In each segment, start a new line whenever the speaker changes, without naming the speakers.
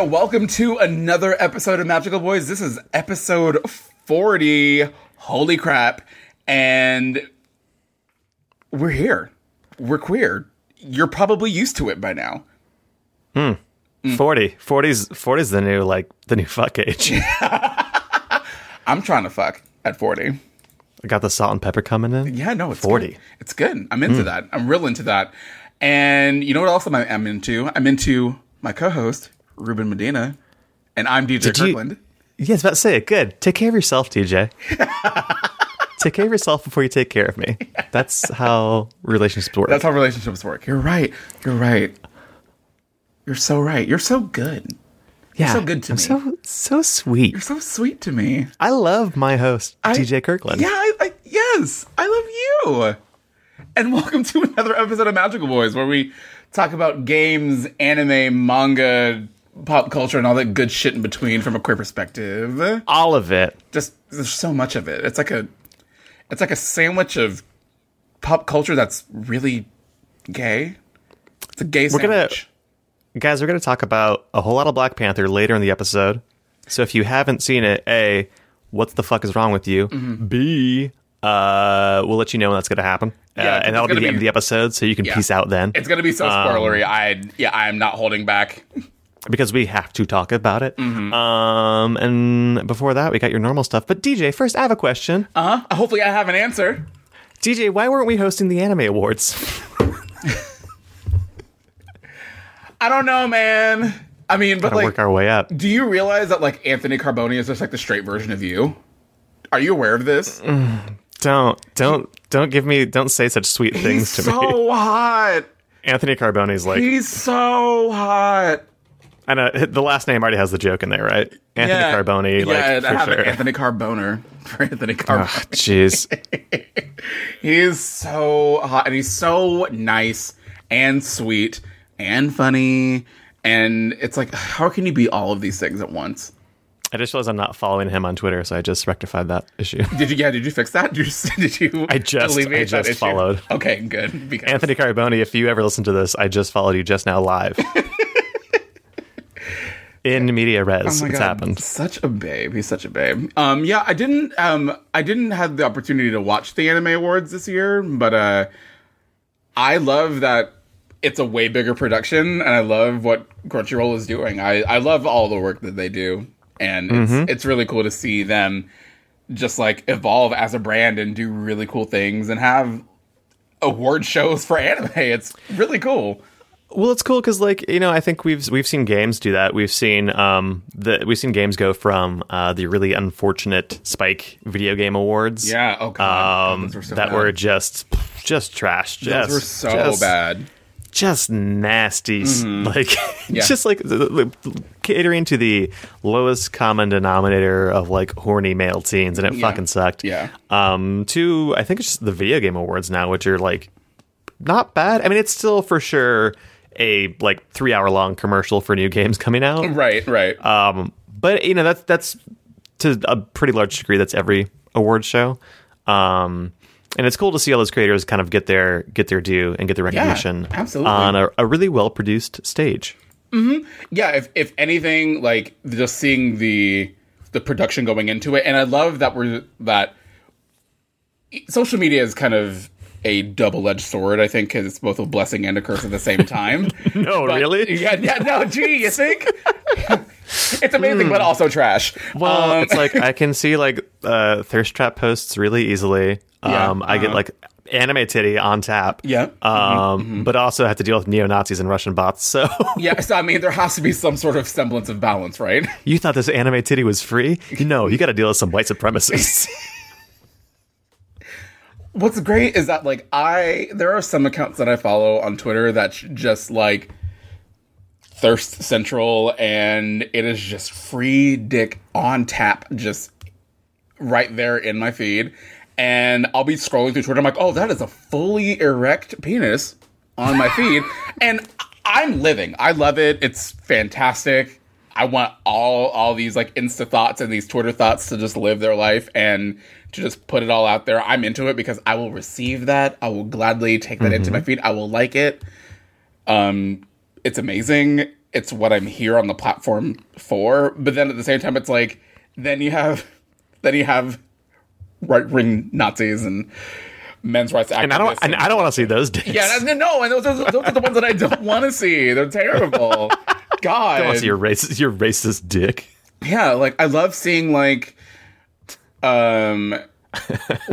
Welcome to another episode of Magical Boys. This is episode 40. Holy crap. And we're here. We're queer. You're probably used to it by now. Hmm.
40. 40's 40's the new like the new fuck age.
I'm trying to fuck at 40.
I got the salt and pepper coming in.
Yeah, no, it's
40.
Good. It's good. I'm into that. I'm real into that. And you know what else I'm, I'm into? I'm into my co-host, Ruben Medina, and I'm DJ
Did you-
Kirkland.
Yeah, I was about to say it. Good. Take care of yourself, DJ. take care of yourself before you take care of me. That's how relationships work.
That's how relationships work. You're right. You're right. You're so right. You're so good.
yeah, You're
so good to
I'm
me.
So so sweet.
You're so sweet to me.
I love my host,
I-
DJ Kirkland.
Yeah, I, I, yes, I love you. And welcome to another episode of Magical Boys, where we talk about games, anime, manga, pop culture, and all that good shit in between from a queer perspective.
All of it.
Just there's so much of it. It's like a, it's like a sandwich of pop culture that's really gay. It's a gay
We're gonna-
sandwich.
Guys, we're going to talk about a whole lot of Black Panther later in the episode. So if you haven't seen it, A, what the fuck is wrong with you?
Mm-hmm.
B, uh, we'll let you know when that's going to happen.
Yeah,
uh, and that'll be
gonna
the end of the episode, so you can
Yeah.
peace out then.
It's gonna be so
Um,
spoilery. I yeah, I am not holding back.
because we have to talk about it.
Mm-hmm.
Um, and before that, we got your normal stuff. But DJ, first, I have a question.
Uh huh. Hopefully, I have an answer.
DJ, why weren't we hosting the Anime Awards?
I don't know, man. I mean, but
Gotta
like,
work our way up.
do you realize that like Anthony Carboni is just like the straight version of you? Are you aware of this?
Don't, don't, don't give me, don't say such sweet things to me.
so hot.
Anthony Carboni's like,
He's so hot.
I know uh, the last name already has the joke in there, right? Anthony Carboni, like
I
for
have
sure.
an Anthony Carboner for Anthony oh, Carboni.
Ugh, Jeez,
He's so hot and he's so nice and sweet and funny. And it's like, how can you be all of these things at once?
I just realized I'm not following him on Twitter, so I just rectified that issue.
Did you? Yeah. Did you fix that? Did you? Did you
I just- I just followed.
Okay, good. Because
Anthony Carboni, if you ever listen to this, I just followed you just now live. In media res,
Oh
it's
God,
happened.
Such a babe. He's such a babe. Um, yeah, I didn't. Um, I didn't have the opportunity to watch the anime awards this year, but uh, I love that it's a way bigger production, and I love what Crunchyroll is doing. I I love all the work that they do, and it's
Mm-hmm.
it's really cool to see them just like evolve as a brand and do really cool things and have award shows for anime. It's really cool.
Well, it's cool because, like, you know, I think we've we've seen games do that. We've seen um the we've seen games go from uh, the really unfortunate Spike Video Game Awards,
Yeah. Oh god,
um,
were so
that
bad.
were just just trash. Just,
those were so
just-
bad.
just nasty. Like
Mm-hmm. Yeah.
just like catering to the lowest common denominator of like horny male teens, and it
Yeah.
fucking sucked.
Yeah.
Um. To I think it's just the video game awards now, which are like not bad. I mean, it's still for sure a like three hour long commercial for new games coming out.
Right. Right.
Um. But you know that's that's to a pretty large degree that's every award show. Um. And it's cool to see all those creators kind of get their get their due and get their recognition
absolutely.
on a, a really well produced stage.
yeah if if anything like just seeing the the production going into it and i love that we're that social media is kind of a double-edged sword i think 'cause it's both a blessing and a curse at the same time
No,
But-
really?
yeah yeah no gee you think it's amazing but also trash
Well,
Um,
it's like I can see like uh, thirst trap posts really easily.
Yeah,
Um, I get
uh-huh.
like anime titty on tap.
Yeah.
Um, but also have to deal with neo Nazis and Russian bots. So
yeah so i mean there has to be some sort of semblance of balance right
you thought this anime titty was free? No, you got to deal with some white supremacists.
What's great is that like I there are some accounts that I follow on Twitter that's just like thirst central and it is just free dick on tap just right there in my feed. And I'll be scrolling through Twitter I'm like oh that is a fully erect penis on my feed. And I'm living. I love it. It's fantastic. I want all all these like insta thoughts and these Twitter thoughts to just live their life. And to just put it all out there. I'm into it because I will receive that. I will gladly take that into my feed. I will like it. Um, it's amazing. it's what I'm here on the platform for. But then at the same time, it's like then you have then you have right wing Nazis and men's rights activists.
And I don't, and I don't want to see those dicks.
Yeah, no, and those are, those are the ones that I don't want to see. They're terrible. God,
I don't want to see your racist, your racist dick.
Yeah, like I love seeing like, um,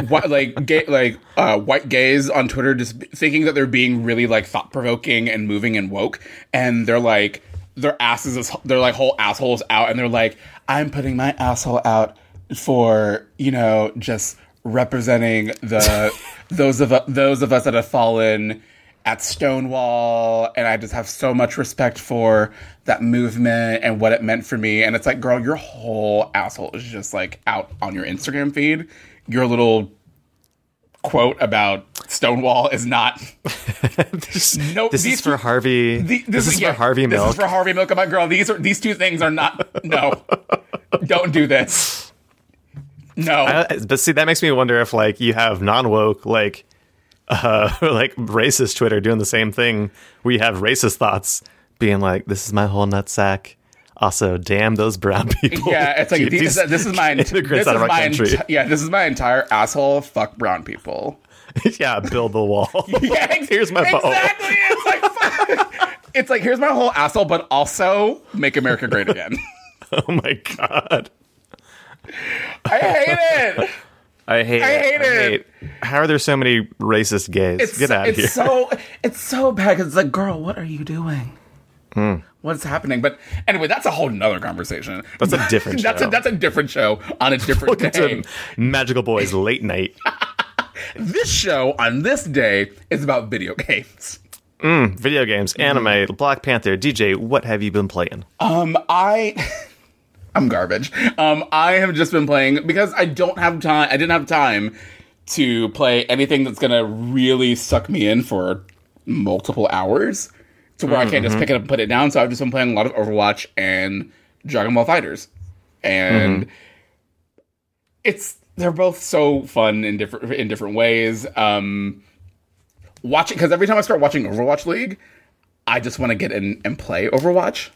what like gay like uh white gays on Twitter just thinking that they're being really like thought provoking and moving and woke, and they're like their asses is they're like whole assholes out, and they're like, I'm putting my asshole out for you know just representing the those of those of us that have fallen at Stonewall, and I just have so much respect for that movement and what it meant for me. And it's like, girl, your whole asshole is just like out on your Instagram feed. Your little quote about Stonewall is not.
this
No,
this
these
is for Harvey.
the-
this, is
yeah,
for Harvey Milk.
This is for Harvey Milk. I'm girl, these are these two things are not. No, don't do this. No.
Uh, but see, that makes me wonder if like you have non woke like uh like racist Twitter doing the same thing. We have racist thoughts, being like, "This is my whole nutsack." Also, damn those brown people.
Yeah, it's like these, this is my this is my
country.
yeah, this is my entire asshole. Fuck brown people.
yeah, build the wall.
Yeah, ex-
here's my
exactly. It's like fuck. it's like here's my whole asshole, but also make America great again.
Oh my god,
I hate it.
I hate.
I
it.
hate it.
How are there so many racist gays?
It's
Get out of
it's
here.
so it's so bad because it's like, girl, what are you doing?
Hmm.
What's happening? But anyway, that's a whole nother conversation.
That's a different
that's
show.
a that's a different show on a different
Welcome
day.
to Magical Boys Late Night.
This show on this day is about video games.
Video games, anime, Black Panther, DJ, what have you been playing?
Um, I. I'm garbage. Um, I have just been playing because I don't have time. I didn't have time to play anything that's gonna really suck me in for multiple hours, to where I can't just pick it up and put it down. So I've just been playing a lot of Overwatch and Dragon Ball FighterZ, and it's they're both so fun in different in different ways. Um, watching because every time I start watching Overwatch League, I just want to get in and play Overwatch.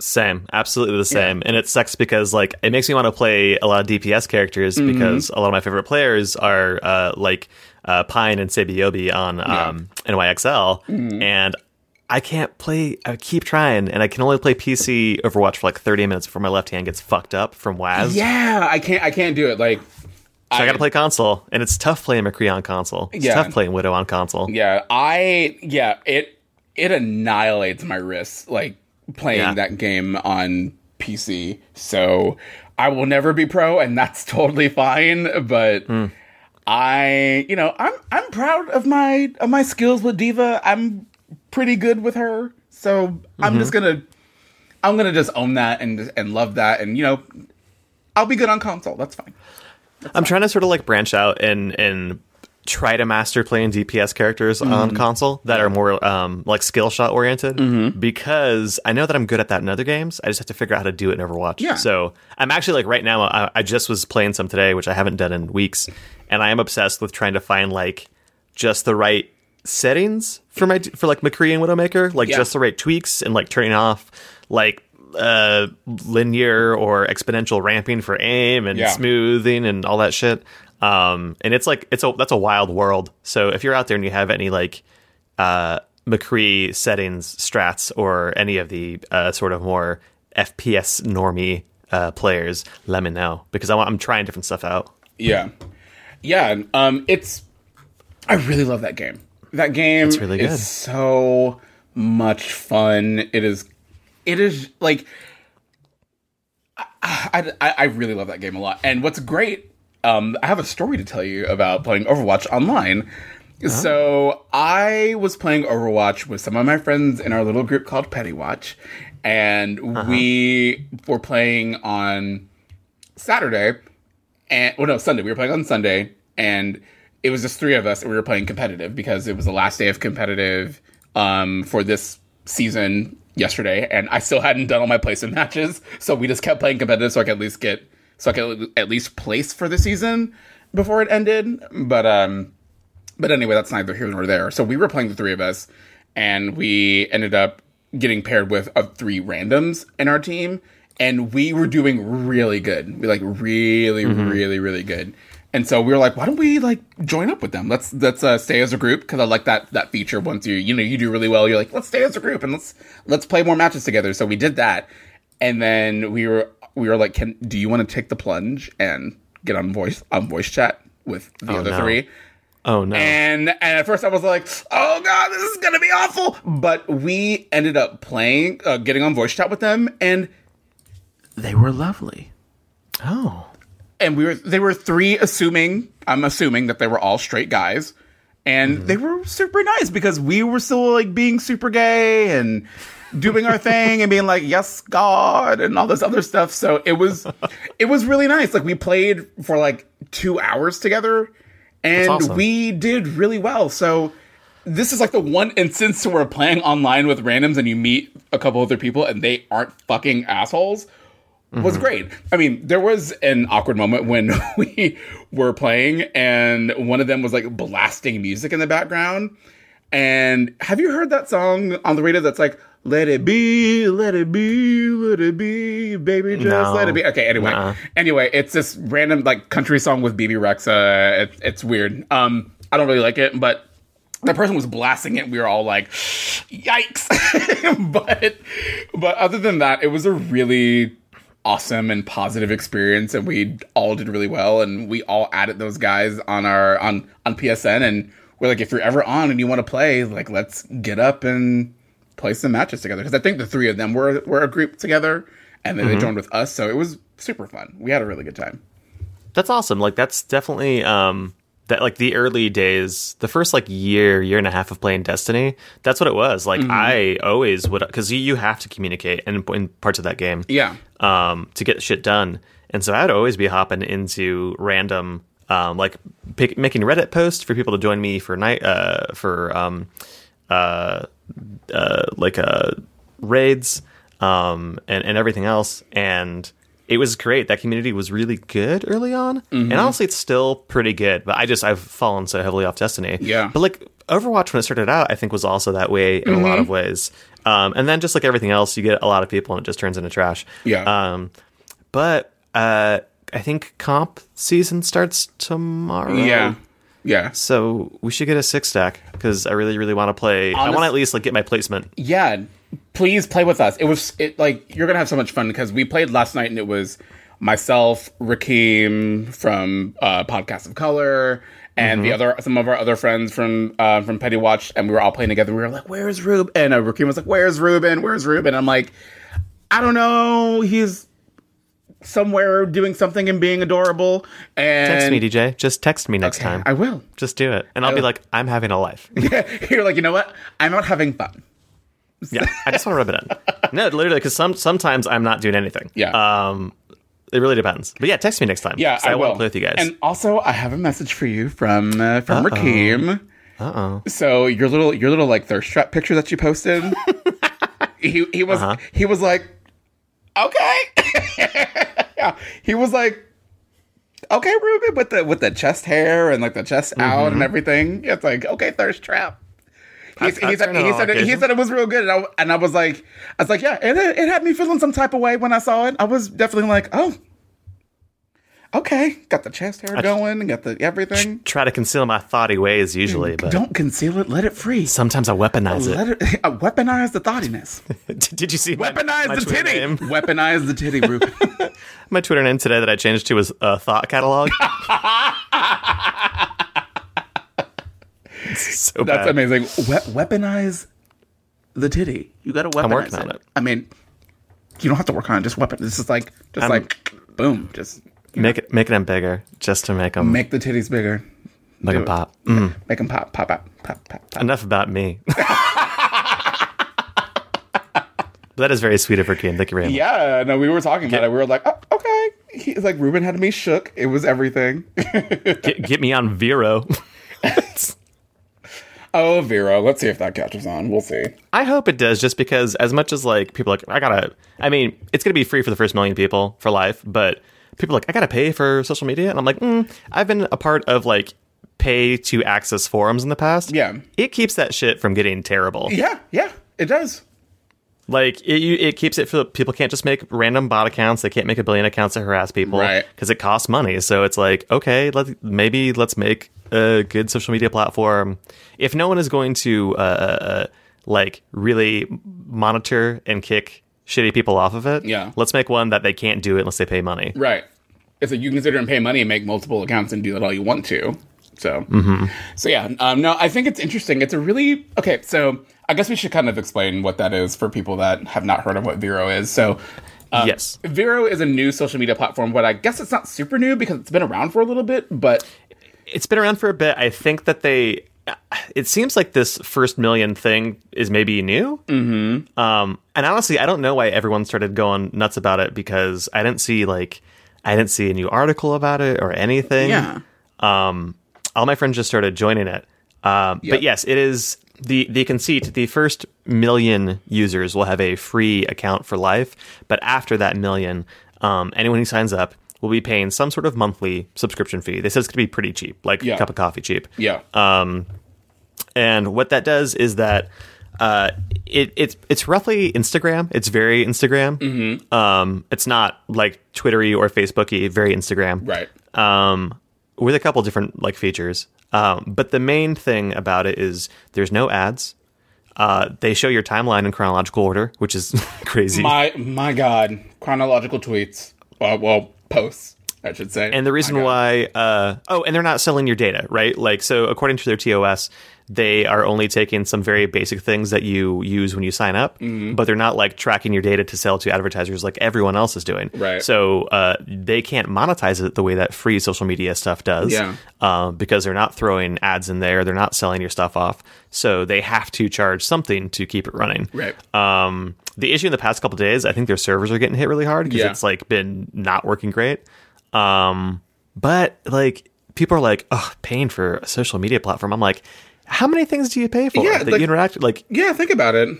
Same, absolutely the same. And it sucks because like it makes me want to play a lot of DPS characters
Mm-hmm.
because a lot of my favorite players are uh, like uh, Pine and Saebyeolbe on um, NYXL,
Mm-hmm.
and I can't play. I keep trying, and I can only play PC Overwatch for like thirty minutes before my left hand gets fucked up from WAS.
Yeah, I can't. I can't do it. Like,
So I, got to play console, and it's tough playing McCree on console. It's
Yeah.
tough playing Widow on console.
Yeah, I. Yeah, it it annihilates my wrists. Like playing
Yeah.
that game on PC. So I will never be pro, and that's totally fine. But
Hmm.
I, you know, I'm I'm proud of my of my skills with D.Va. I'm pretty good with her. So I'm just gonna I'm gonna just own that and and love that, and you know, I'll be good on console. That's fine.
I'm trying to sort of like branch out and and try to master playing DPS characters on
Mm-hmm.
console that are more um, like skill shot oriented because I know that I'm good at that in other games. I just have to figure out how to do it in Overwatch.
Yeah.
So I'm actually like right now. I, I just was playing some today, which I haven't done in weeks, and I am obsessed with trying to find like just the right settings for my for like McCree and Widowmaker, like
Yeah.
just the right tweaks and like turning off like uh linear or exponential ramping for aim and
Yeah.
smoothing and all that shit. Um, and it's like it's a that's a wild world. So if you're out there and you have any like uh McCree settings, strats, or any of the uh, sort of more FPS normie uh, players, let me know because I I'm trying different stuff out.
Yeah, yeah. Um, it's I really love that game. That game
It's really good.
is so much fun. It is. It is like I, I, I really love that game a lot. And what's great, um, I have a story to tell you about playing Overwatch online. So I was playing Overwatch with some of my friends in our little group called Petty Watch, and we were playing on Saturday, and well, no, Sunday. We were playing on Sunday, and it was just three of us, and we were playing competitive because it was the last day of competitive um, for this season yesterday, and I still hadn't done all my placement matches, so we just kept playing competitive so I could at least get so I could at least place for the season before it ended. But um, but anyway, that's neither here nor there. So we were playing the three of us, and we ended up getting paired with uh, three randoms in our team, and we were doing really good. We like really, really, really good. And so we were like, why don't we like join up with them? Let's let's uh, stay as a group because I like that that feature. Once you you know you do really well, you're like, let's stay as a group and let's let's play more matches together. So we did that, and then we were we were like, can do you want to take the plunge and get on voice on voice chat with the other
no.
three?
Oh no.
And and at first I was like, oh god, this is gonna be awful. But we ended up playing, uh, getting on voice chat with them, and they were lovely.
oh.
And we were they were three assuming I'm assuming that they were all straight guys. And
Mm-hmm.
they were super nice because we were still like being super gay and doing our thing and being like, yes, God, and all this other stuff. So it was it was really nice. Like we played for like two hours together and
awesome.
we did really well. So this is like the one instance where we're playing online with randoms and you meet a couple other people and they aren't fucking assholes was mm-hmm. great. I mean, there was an awkward moment when we were playing and one of them was like blasting music in the background. And have you heard that song on the radio that's like, let it be, let it be, let it be, baby, just
No.
let it be. Okay, anyway.
Nuh-uh.
Anyway, it's this random like country song with Bebe Rexha. It, it's weird. Um, I don't really like it, but the person was blasting it. We were all like, "Yikes!" but but other than that, it was a really awesome and positive experience, and we all did really well. And we all added those guys on our on on PSN, and we're like, if you're ever on and you want to play, like, let's get up and play some matches together. Because I think the three of them were were a group together, and then they joined with us, so it was super fun. We had a really good time.
That's awesome. Like that's definitely um that like the early days, the first like year, year and a half of playing Destiny. That's what it was.
Mm-hmm.
Like I always would because you, you have to communicate in, in parts of that game.
Yeah.
um, to get shit done. And so I'd always be hopping into random, um, like pick, making Reddit posts for people to join me for night, uh, for um, uh, uh, like uh, raids, um, and and everything else. And it was great. That community was really good early on, and honestly, it's still pretty good. But I just I've fallen so heavily off Destiny.
Yeah.
but like Overwatch when it started out, I think was also that way in a lot of ways. Um, and then just like everything else, you get a lot of people and it just turns into trash.
Yeah.
Um, but uh, I think comp season starts tomorrow.
Yeah. Yeah.
So we should get a six stack because I really, really want to play. I want to at least like get my placement.
yeah please play with us it was it like you're gonna have so much fun because we played last night and it was myself rakim from uh podcast of color and the other some of our other friends from uh from petty watch and we were all playing together we were like where's ruben and uh, rakim was like where's ruben where's ruben i'm like i don't know he's somewhere doing something and being adorable and
Text me, DJ. Just text me next time.
i will
Just do it, and I'll be like, I'm having a life.
Yeah, you're like you know what i'm not having fun
yeah, I just want to rub it in. No, literally, because some sometimes I'm not doing anything.
Yeah.
Um, it really depends. But yeah, text me next time.
Yeah, I,
I,
will
play with you guys.
And also, I have a message for you from uh, from Rakim.
uh oh.
So your little your little like thirst trap picture that you posted. he he was
Uh-huh.
he was like, okay. yeah, he was like, okay, Ruben, with the with the chest hair and like the chest out and everything. It's like okay, thirst trap. He,
I-
he
I
said
it
he said it, he said it was real good, and I, and I was like, I was like, yeah, it it had me feeling some type of way when I saw it. I was definitely like, oh, okay, got the chest hair going, got the everything.
Try to conceal my thoughty ways usually, but
Don't conceal it, let it free.
sometimes I weaponize it.
Let it uh, weaponize the thoughtiness.
Did you see
Weaponize
my
the
Twitter
titty.
name?
Weaponize the titty, Ruben.
My Twitter name today that I changed to was uh, Thought Catalog. so
That's
bad.
amazing. We- weaponize the titty. You got to weaponize
working on it.
I mean, you don't have to work on it. Just weapon. This is like, just
I'm-
like, boom. Just
Make it, make them bigger, just to make them
make the titties bigger.
make
do
them
it.
pop. Mm.
Make them pop, pop, pop, pop, pop, pop.
Enough about me. that is very sweet of her, Rakim. Thank you very much.
Yeah, no, we were talking about it. We were like, oh, okay. He's like, Ruben had me shook. It was everything.
Get, get me on Vero.
oh, Vero. Let's see if that catches on. We'll see.
I hope it does, just because as much as like people are like I gotta. I mean, it's gonna be free for the first million people for life, but people are like I gotta pay for social media, and I'm like, mm, I've been a part of like pay to access forums in the past.
Yeah.
it keeps that shit from getting terrible.
Yeah, yeah, it does.
Like it, it keeps it for people can't just make random bot accounts. They can't make a billion accounts to harass people,
Right.
Because it costs money. So it's like, okay, let maybe let's make a good social media platform. If no one is going to uh, uh, like really monitor and kick shitty people off of it,
Yeah.
let's make one that they can't do it unless they pay money.
Right. It's like you can sit there and pay money and make multiple accounts and do that all you want to. So, so yeah. Um, no, I think it's interesting. It's a really okay. So I guess we should kind of explain what that is for people that have not heard of what Vero is. So. Um,
Yes.
Vero is a new social media platform, but I guess it's not super new because it's been around for a little bit. But
it's been around for a bit. I think that they. It seems like this first million thing is maybe new. Mm-hmm. Um, and honestly, I don't know why everyone started going nuts about it because I didn't see like I didn't see a new article about it or anything.
Yeah.
Um, all my friends just started joining it. Um,
Yep.
But yes, it is the the conceit. The first million users will have a free account for life, but after that million, um, anyone who signs up will be paying some sort of monthly subscription fee. They said it's going to be pretty cheap, like
Yeah.
a cup of coffee cheap.
yeah, Um,
And what that does is that uh, it, it's it's roughly Instagram. It's very Instagram. Mm-hmm. Um, it's not like Twittery or Facebooky. Very Instagram.
right.
Um, with a couple different like features. Um, but the main thing about it is there's no ads. Uh, they show your timeline in chronological order, which is crazy.
My my God, chronological tweets. Uh, well, posts, I should say.
And the reason why, uh, oh, and they're not selling your data, right? Like, so according to their TOS, they are only taking some very basic things that you use when you sign up,
Mm-hmm.
but they're not like tracking your data to sell to advertisers like everyone else is doing.
Right.
So uh, they can't monetize it the way that free social media stuff does.
Yeah.
Uh, because they're not throwing ads in there, they're not selling your stuff off, so they have to charge something to keep it running.
Right.
Um, the issue in the past couple days, I think their servers are getting hit really hard because
Yeah.
it's like been not working great. Um, but like people are like, oh, paying for a social media platform. I'm like, how many things do you pay for
Yeah,
that
like-
you interact like
yeah, think about it.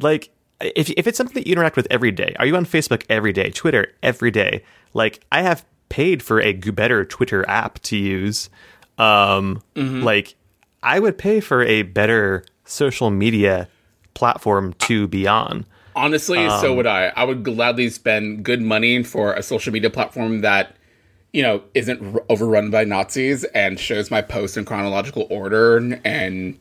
like if if it's something that you interact with every day? Are you on Facebook every day, Twitter every day? Like I have paid for a better Twitter app to use. Um,
Mm-hmm.
like I would pay for a better social media platform to be on.
Honestly,
Um,
so would I. I would gladly spend good money for a social media platform that, you know, isn't r- overrun by Nazis and shows my posts in chronological order. And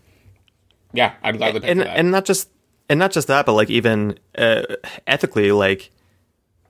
yeah, I'm glad pay
and
that.
and not just and not just that, but like even uh, ethically, like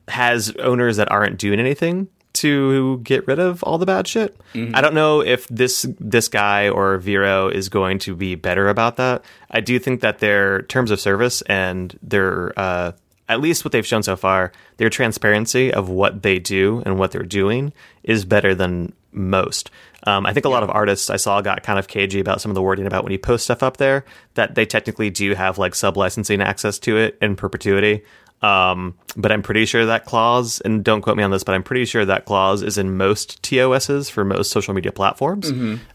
has owners that aren't doing anything to get rid of all the bad shit.
Mm-hmm.
I don't know if this this guy or Vero is going to be better about that. I do think that their terms of service and their uh, at least what they've shown so far, their transparency of what they do and what they're doing is better than most. Um, I think a lot of artists I saw got kind of cagey about some of the wording about when you post stuff up there that they technically do have like sub licensing access to it in perpetuity. Um, but I'm pretty sure that clause, and don't quote me on this, but I'm pretty sure that clause is in most TOSs for most social media platforms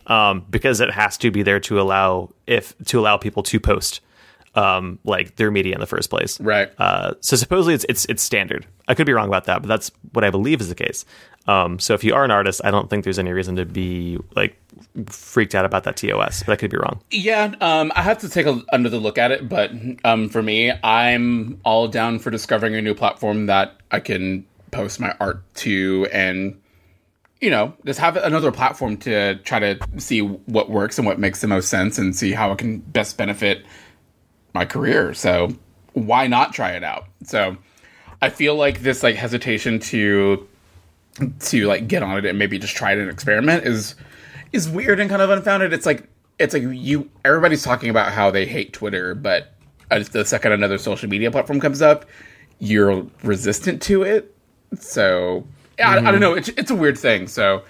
um, because it has to be there to allow if to allow people to post um, like their media in the first place.
Right.
Uh, so supposedly it's it's it's standard. I could be wrong about that, but that's what I believe is the case. Um, so if you are an artist, I don't think there's any reason to be like freaked out about that TOS, but I could be wrong.
Yeah, um, I have to take a, another look at it, but um, for me, I'm all down for discovering a new platform that I can post my art to and, you know, just have another platform to try to see what works and what makes the most sense and see how it can best benefit my career. So why not try it out? So I feel like this like hesitation to to like get on it and maybe just try it and experiment is is weird and kind of unfounded. It's like it's like you everybody's talking about how they hate Twitter, but the second another social media platform comes up, you're resistant to it. So yeah, I, I don't know. It's it's a weird thing. So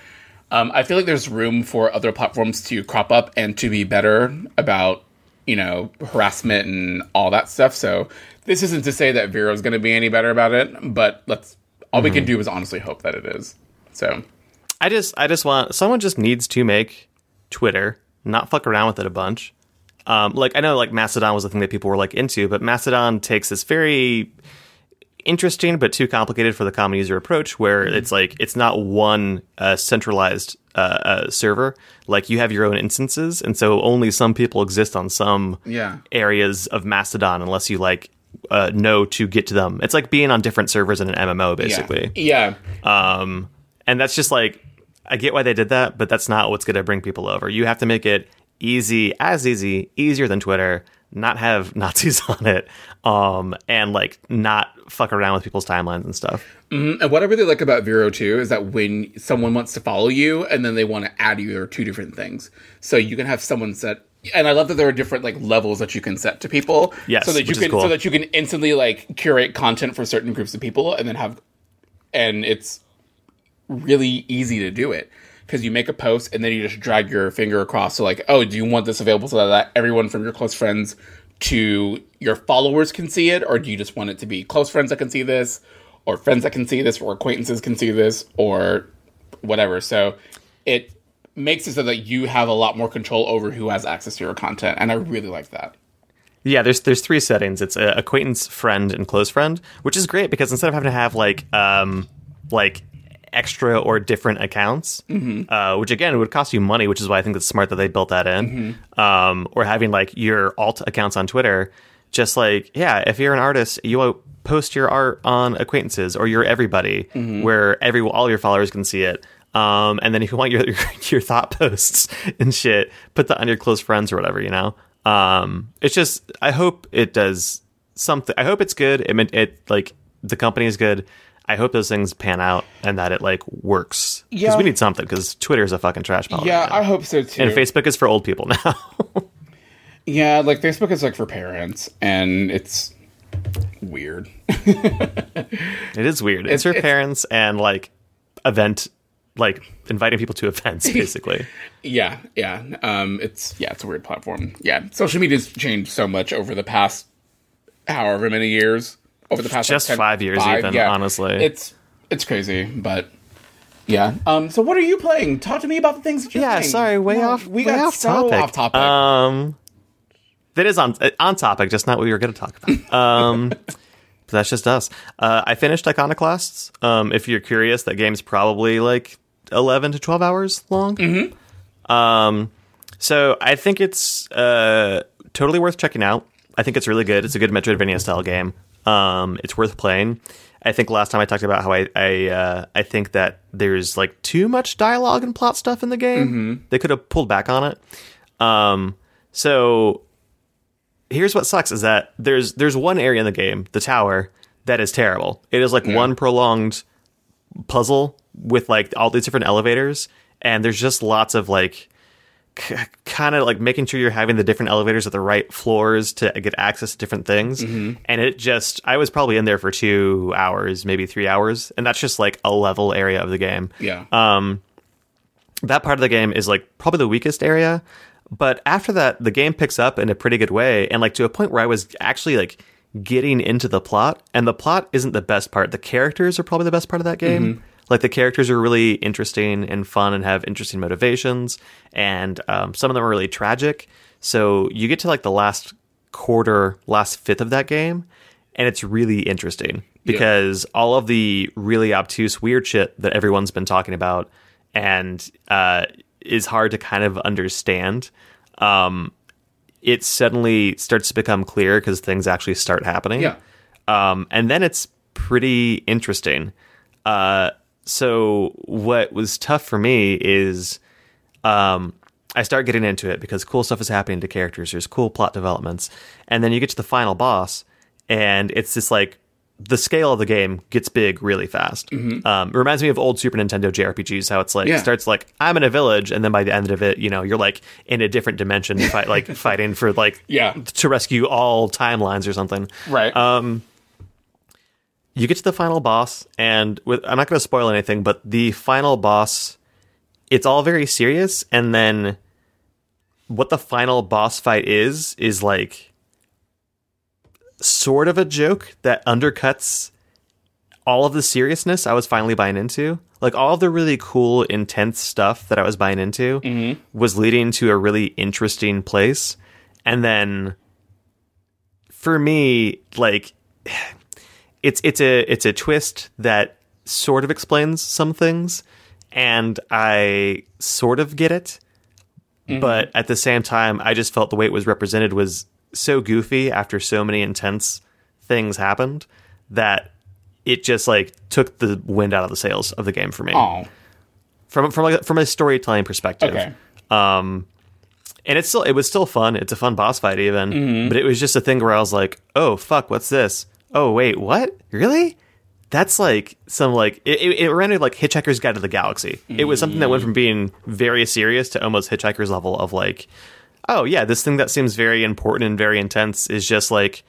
um, I feel like there's room for other platforms to crop up and to be better about you know harassment and all that stuff. So this isn't to say that Vero's going to be any better about it, but let's all we can do is honestly hope that it is. So
I just I just want someone just needs to make Twitter, not fuck around with it a bunch. Um, like I know like Mastodon was the thing that people were like into, but Mastodon takes this very interesting but too complicated for the common user approach where it's like it's not one uh, centralized uh, uh, server like you have your own instances and so only some people exist on some
Yeah.
areas of mastodon unless you like uh, know to get to them. It's like being on different servers in an MMO,
Yeah.
basically.
Yeah.
Um, and that's just like, I get why they did that, but that's not what's going to bring people over. You have to make it easy, as easy, easier than Twitter, not have Nazis on it, um, and like not fuck around with people's timelines and stuff.
And what I really like about Vero too is that when someone wants to follow you and then they want to add you, there are two different things. So you can have someone set, and I love that there are different like levels that you can set to people.
Yes,
so that you can
cool.
so that you can instantly like curate content for certain groups of people, and then have, and it's really easy to do it because you make a post and then you just drag your finger across. So like, oh, do you want this available so that everyone from your close friends to your followers can see it, or do you just want it to be close friends that can see this, or friends that can see this, or acquaintances can see this, or whatever? So it makes it so that you have a lot more control over who has access to your content, and I really like that.
Yeah, there's there's three settings. It's a acquaintance, friend, and close friend, which is great because instead of having to have like um like extra or different accounts, uh, which again would cost you money, which is why I think it's smart that they built that in. Um, or having like your alt accounts on Twitter, just like yeah, if you're an artist, you post your art on acquaintances or your everybody, where every all your followers can see it. Um, and then if you want your your thought posts and shit, put that on your close friends or whatever, you know. Um, it's just I hope it does something. I hope it's good. It meant it like the company is good. I hope those things pan out and that it like works because
Yeah.
we need something because Twitter is a fucking trash pile.
Yeah,
right.
I hope so too.
and Facebook is for old people now.
yeah, like Facebook is like for parents, and it's weird.
it is weird. It's,
It's-
for
it's-
parents and like event, like inviting people to events, basically.
Yeah, yeah. Um, it's yeah, it's a weird platform. Yeah, social media's changed so much over the past however many years. Over the past like,
Just five years even, honestly.
It's it's crazy, but yeah. Um, so what are you playing? Talk to me about the things that you're
yeah,
playing.
sorry, way
No,
off.
We
way
got
off
so
topic.
off topic.
Um, that is on on topic, just not what we were going to talk about. Um, but that's just us. Uh, I finished Iconoclasts. Um, if you're curious, that game's probably like eleven to twelve hours long. Mm-hmm. Um, so I think it's uh totally worth checking out. I think it's really good. It's a good Metroidvania style game. Um, it's worth playing. I think last time I talked about how I I uh, I think that there's like too much dialogue and plot stuff in the game. They could have pulled back on it. Um, so here's what sucks is that there's there's one area in the game, the tower, that is terrible. It is like one prolonged puzzle with like all these different elevators, and there's just lots of like k- kind of like making sure you're having the different elevators at the right floors to get access to different things. And it just, I was probably in there for two hours, maybe three hours, and that's just like a level area of the game.
yeah.
Um, that part of the game is like probably the weakest area. But after that, the game picks up in a pretty good way, and like to a point where I was actually like getting into the plot. And the plot isn't the best part. The characters are probably the best part of that game. Like the characters are really interesting and fun and have interesting motivations, and um, some of them are really tragic. So you get to like the last quarter, last fifth of that game, and it's really interesting because all of the really obtuse, weird shit that everyone's been talking about and uh, is hard to kind of understand. Um, it suddenly starts to become clear because things actually start happening.
Yeah.
Um, and then it's pretty interesting. Uh, so what was tough for me is um, I start getting into it because cool stuff is happening to characters. There's cool plot developments, and then you get to the final boss, and it's just like the scale of the game gets big really fast. Um, it reminds me of old Super Nintendo JRPGs. How it's like
Yeah.
it starts like I'm in a village, and then by the end of it, you know, you're like in a different dimension, fight, like fighting for like
Yeah.
to rescue all timelines or something
right.
um, you get to the final boss, and with I'm not going to spoil anything, but the final boss, it's all very serious, and then what the final boss fight is is like sort of a joke that undercuts all of the seriousness I was finally buying into. Like all of the really cool, intense stuff that I was buying into mm-hmm. was leading to a really interesting place. And then for me, like it's it's a it's a twist that sort of explains some things, and I sort of get it. But at the same time, I just felt the way it was represented was so goofy after so many intense things happened that it just like took the wind out of the sails of the game for me
Oh,
from from like, from a storytelling perspective.
okay.
Um, and it's still it was still fun. It's a fun boss fight even, but it was just a thing where I was like, oh fuck, what's this? Oh wait, what? Really? That's like some like it, it, it reminded like Hitchhiker's Guide to the Galaxy. It was something that went from being very serious to almost Hitchhiker's level of like, oh yeah, this thing that seems very important and very intense is just like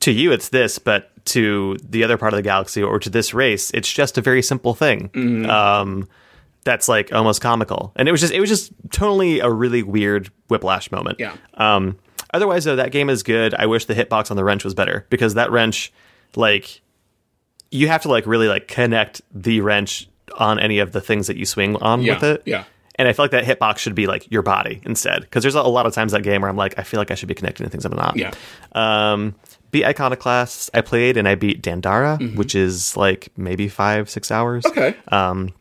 to you it's this, but to the other part of the galaxy or to this race, it's just a very simple thing. Um, that's like almost comical, and it was just it was just totally a really weird whiplash moment.
Yeah.
Um, otherwise, though, that game is good. I wish the hitbox on the wrench was better because that wrench, like, you have to like really like connect the wrench on any of the things that you swing on
Yeah,
with it.
yeah.
And I feel like that hitbox should be like your body instead, because there's a lot of times that game where I'm like, I feel like I should be connecting to things I'm not.
Yeah.
Um, beat Iconoclast. I played and I beat Dandara, which is like maybe five six hours.
Mm-hmm. Okay.
Um,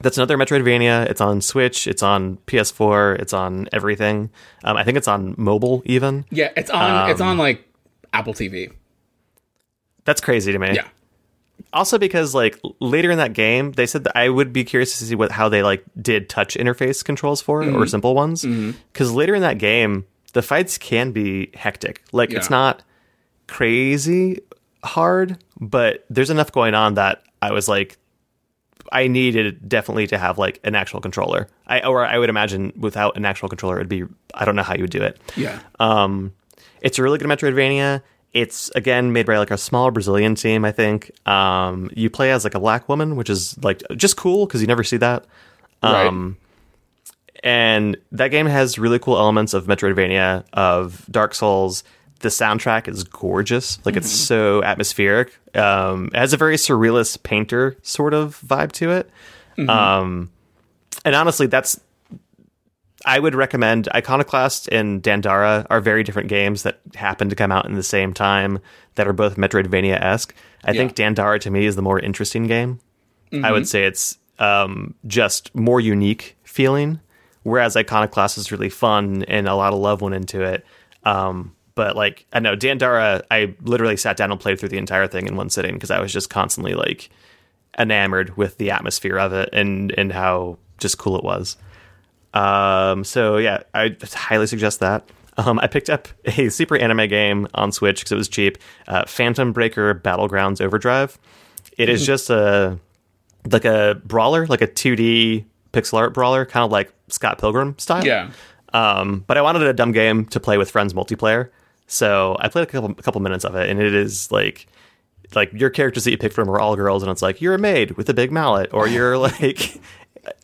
that's another Metroidvania. It's on Switch. It's on PS4. It's on everything. Um, I think it's on mobile even.
Yeah, it's on. it's
Um,
on like Apple TV.
That's crazy to me.
Yeah.
Also because like later in that game, they said that I would be curious to see what how they like did touch interface controls for it
Mm-hmm.
or simple ones. Because later in that game, the fights can be hectic. Like it's not crazy hard, but there's enough going on that I was like, I needed definitely to have like an actual controller. I or I would imagine without an actual controller, it'd be I don't know how you would do it.
Yeah.
Um, it's a really good Metroidvania. It's again made by like a small Brazilian team, I think. Um, you play as like a black woman, which is like just cool because you never see that.
Right.
Um, and that game has really cool elements of Metroidvania, of Dark Souls. The soundtrack is gorgeous, like it's so atmospheric. Um, it has a very surrealist painter sort of vibe to it. Um, and honestly, that's I would recommend Iconoclast and Dandara are very different games that happen to come out in the same time that are both Metroidvania esque. I think Dandara to me is the more interesting game. I would say it's um, just more unique feeling, whereas Iconoclast is really fun and a lot of love went into it. Um, but like I know Dandara, I literally sat down and played through the entire thing in one sitting because I was just constantly like enamored with the atmosphere of it and and how just cool it was. Um, so yeah, I highly suggest that. Um, I picked up a super anime game on Switch because it was cheap. Uh, Phantom Breaker Battlegrounds Overdrive. It is just a like a brawler, like a 2D pixel art brawler, kind of like Scott Pilgrim style.
Yeah.
Um, but I wanted a dumb game to play with friends multiplayer, so I played a couple a couple minutes of it, and it is like like your characters that you pick from are all girls, and it's like you're a maid with a big mallet, or you're like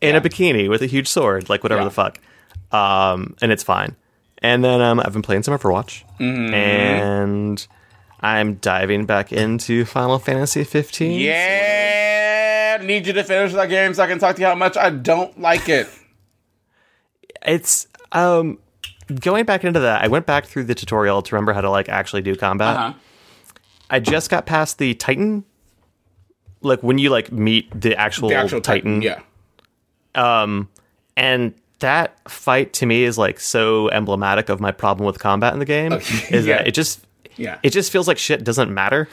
in a bikini with a huge sword, like whatever
Yeah.
the fuck. Um, and it's fine. And then um, I've been playing some Overwatch,
Mm-hmm.
and I'm diving back into Final Fantasy 15.
Yeah. Need you to finish that game so I can talk to you how much I don't like it.
it's um going back into that. I went back through the tutorial to remember how to like actually do combat.
Uh-huh.
I just got past the Titan. Like when you like meet the actual,
The actual
Titan,
Titan. Yeah.
Um, and that fight to me is like so emblematic of my problem with combat in the game. Is
yeah.
that it just
Yeah.
it just feels like shit doesn't matter.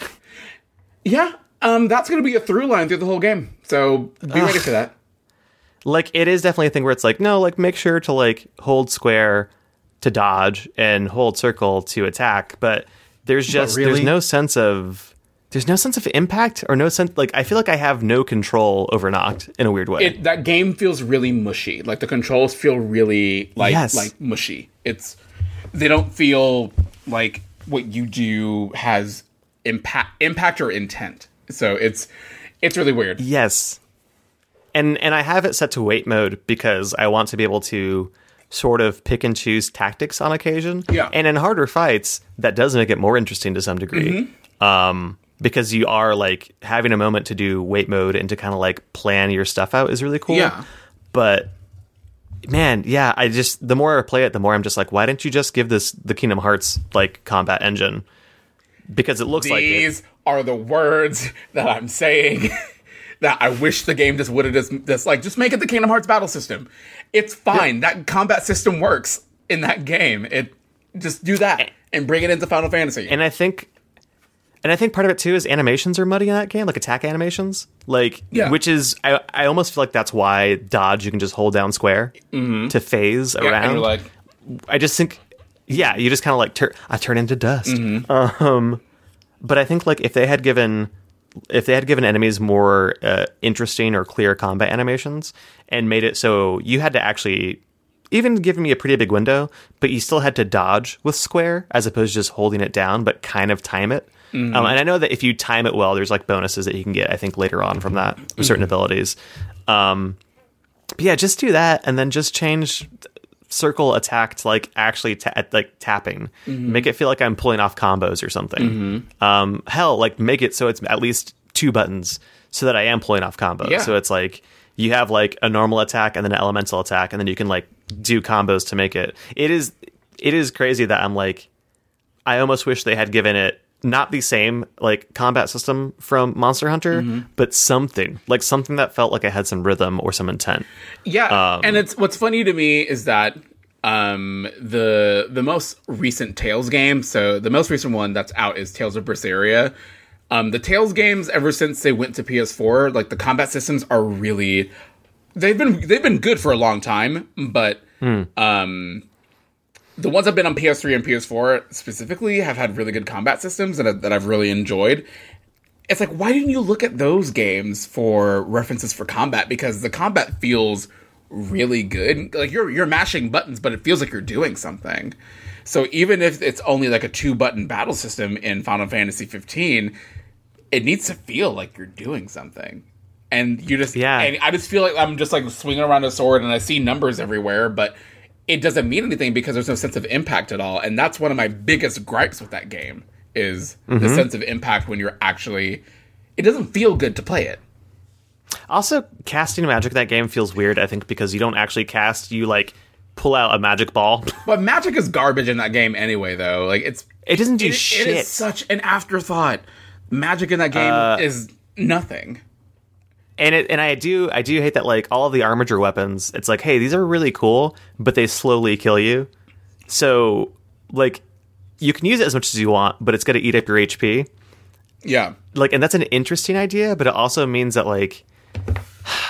Yeah. Um, that's going to be a through line through the whole game. So be ready for that.
like it is definitely a thing where it's like no like make sure to like hold square to dodge and hold circle to attack but there's just
really?
there's no sense of there's no sense of impact or no sense like i feel like i have no control over knocked in a weird way
It that game feels really mushy. Like the controls feel really like
Yes.
like mushy. It's they don't feel like what you do has impact impact or intent. So it's it's really weird.
yes and and i have it set to wait mode because i want to be able to sort of pick and choose tactics on occasion
Yeah.
and in harder fights that does make it more interesting to some degree
Mm-hmm.
um because you are like having a moment to do wait mode and to kind of like plan your stuff out is really cool
Yeah.
but man yeah i just the more i play it the more i'm just like why didn't you just give this the kingdom hearts like combat engine because it looks like.
These are the words that I'm saying that I wish the game just would have just, just like just make it the Kingdom Hearts battle system. It's fine. That combat system works in that game. It just do that and bring it into Final Fantasy.
and i think and I think part of it too is animations are muddy in that game, like attack animations, like
Yeah.
which is I I almost feel like that's why dodge you can just hold down square to phase
Yeah,
around.
like,
I just think, yeah, you just kind of like turn. I turn into dust.
Mm-hmm.
Um, but I think like if they had given, if they had given enemies more uh, interesting or clear combat animations and made it so you had to actually, even giving me a pretty big window, but you still had to dodge with square as opposed to just holding it down, but kind of time it.
Mm-hmm.
Um, and I know that if you time it well, there's like bonuses that you can get. I think later on from that certain
Mm-hmm.
abilities. Um, but yeah, just do that, and then just change circle attack to like actually ta- like tapping. Make it feel like I'm pulling off combos or something. Um, hell, like make it so it's at least two buttons so that I am pulling off combos.
Yeah.
So it's like you have like a normal attack and then an elemental attack, and then you can like do combos to make it. It is it is crazy that I'm like I almost wish they had given it not the same like combat system from Monster Hunter, but something like something that felt like it had some rhythm or some intent.
Yeah,
Um,
and it's what's funny to me is that um, the the most recent Tales game, so the most recent one that's out is Tales of Berseria. Um, the Tales games, ever since they went to PS4, like the combat systems are really they've been they've been good for a long time, but um, the ones I've been on PS3 and PS4 specifically have had really good combat systems that that I've really enjoyed. It's like why didn't you look at those games for references for combat? Because the combat feels really good. Like you're you're mashing buttons but it feels like you're doing something. So even if it's only like a two button battle system in Final Fantasy 15 it needs to feel like you're doing something. And you just
Yeah.
and I just feel like I'm just like swinging around a sword and I see numbers everywhere but it doesn't mean anything because there's no sense of impact at all and that's one of my biggest gripes with that game is the mm-hmm. sense of impact when you're actually it doesn't feel good to play it
Also, casting magic in that game feels weird. I think because you don't actually cast, you like pull out a magic ball.
but magic is garbage in that game anyway though like it's
It doesn't do
it,
shit.
it is such an afterthought magic in that game uh, is nothing
and it and I do I do hate that like all of the armature weapons. It's like, hey, these are really cool, but they slowly kill you. So like, you can use it as much as you want, but it's going to eat up your HP.
yeah
like and that's an interesting idea but it also means that like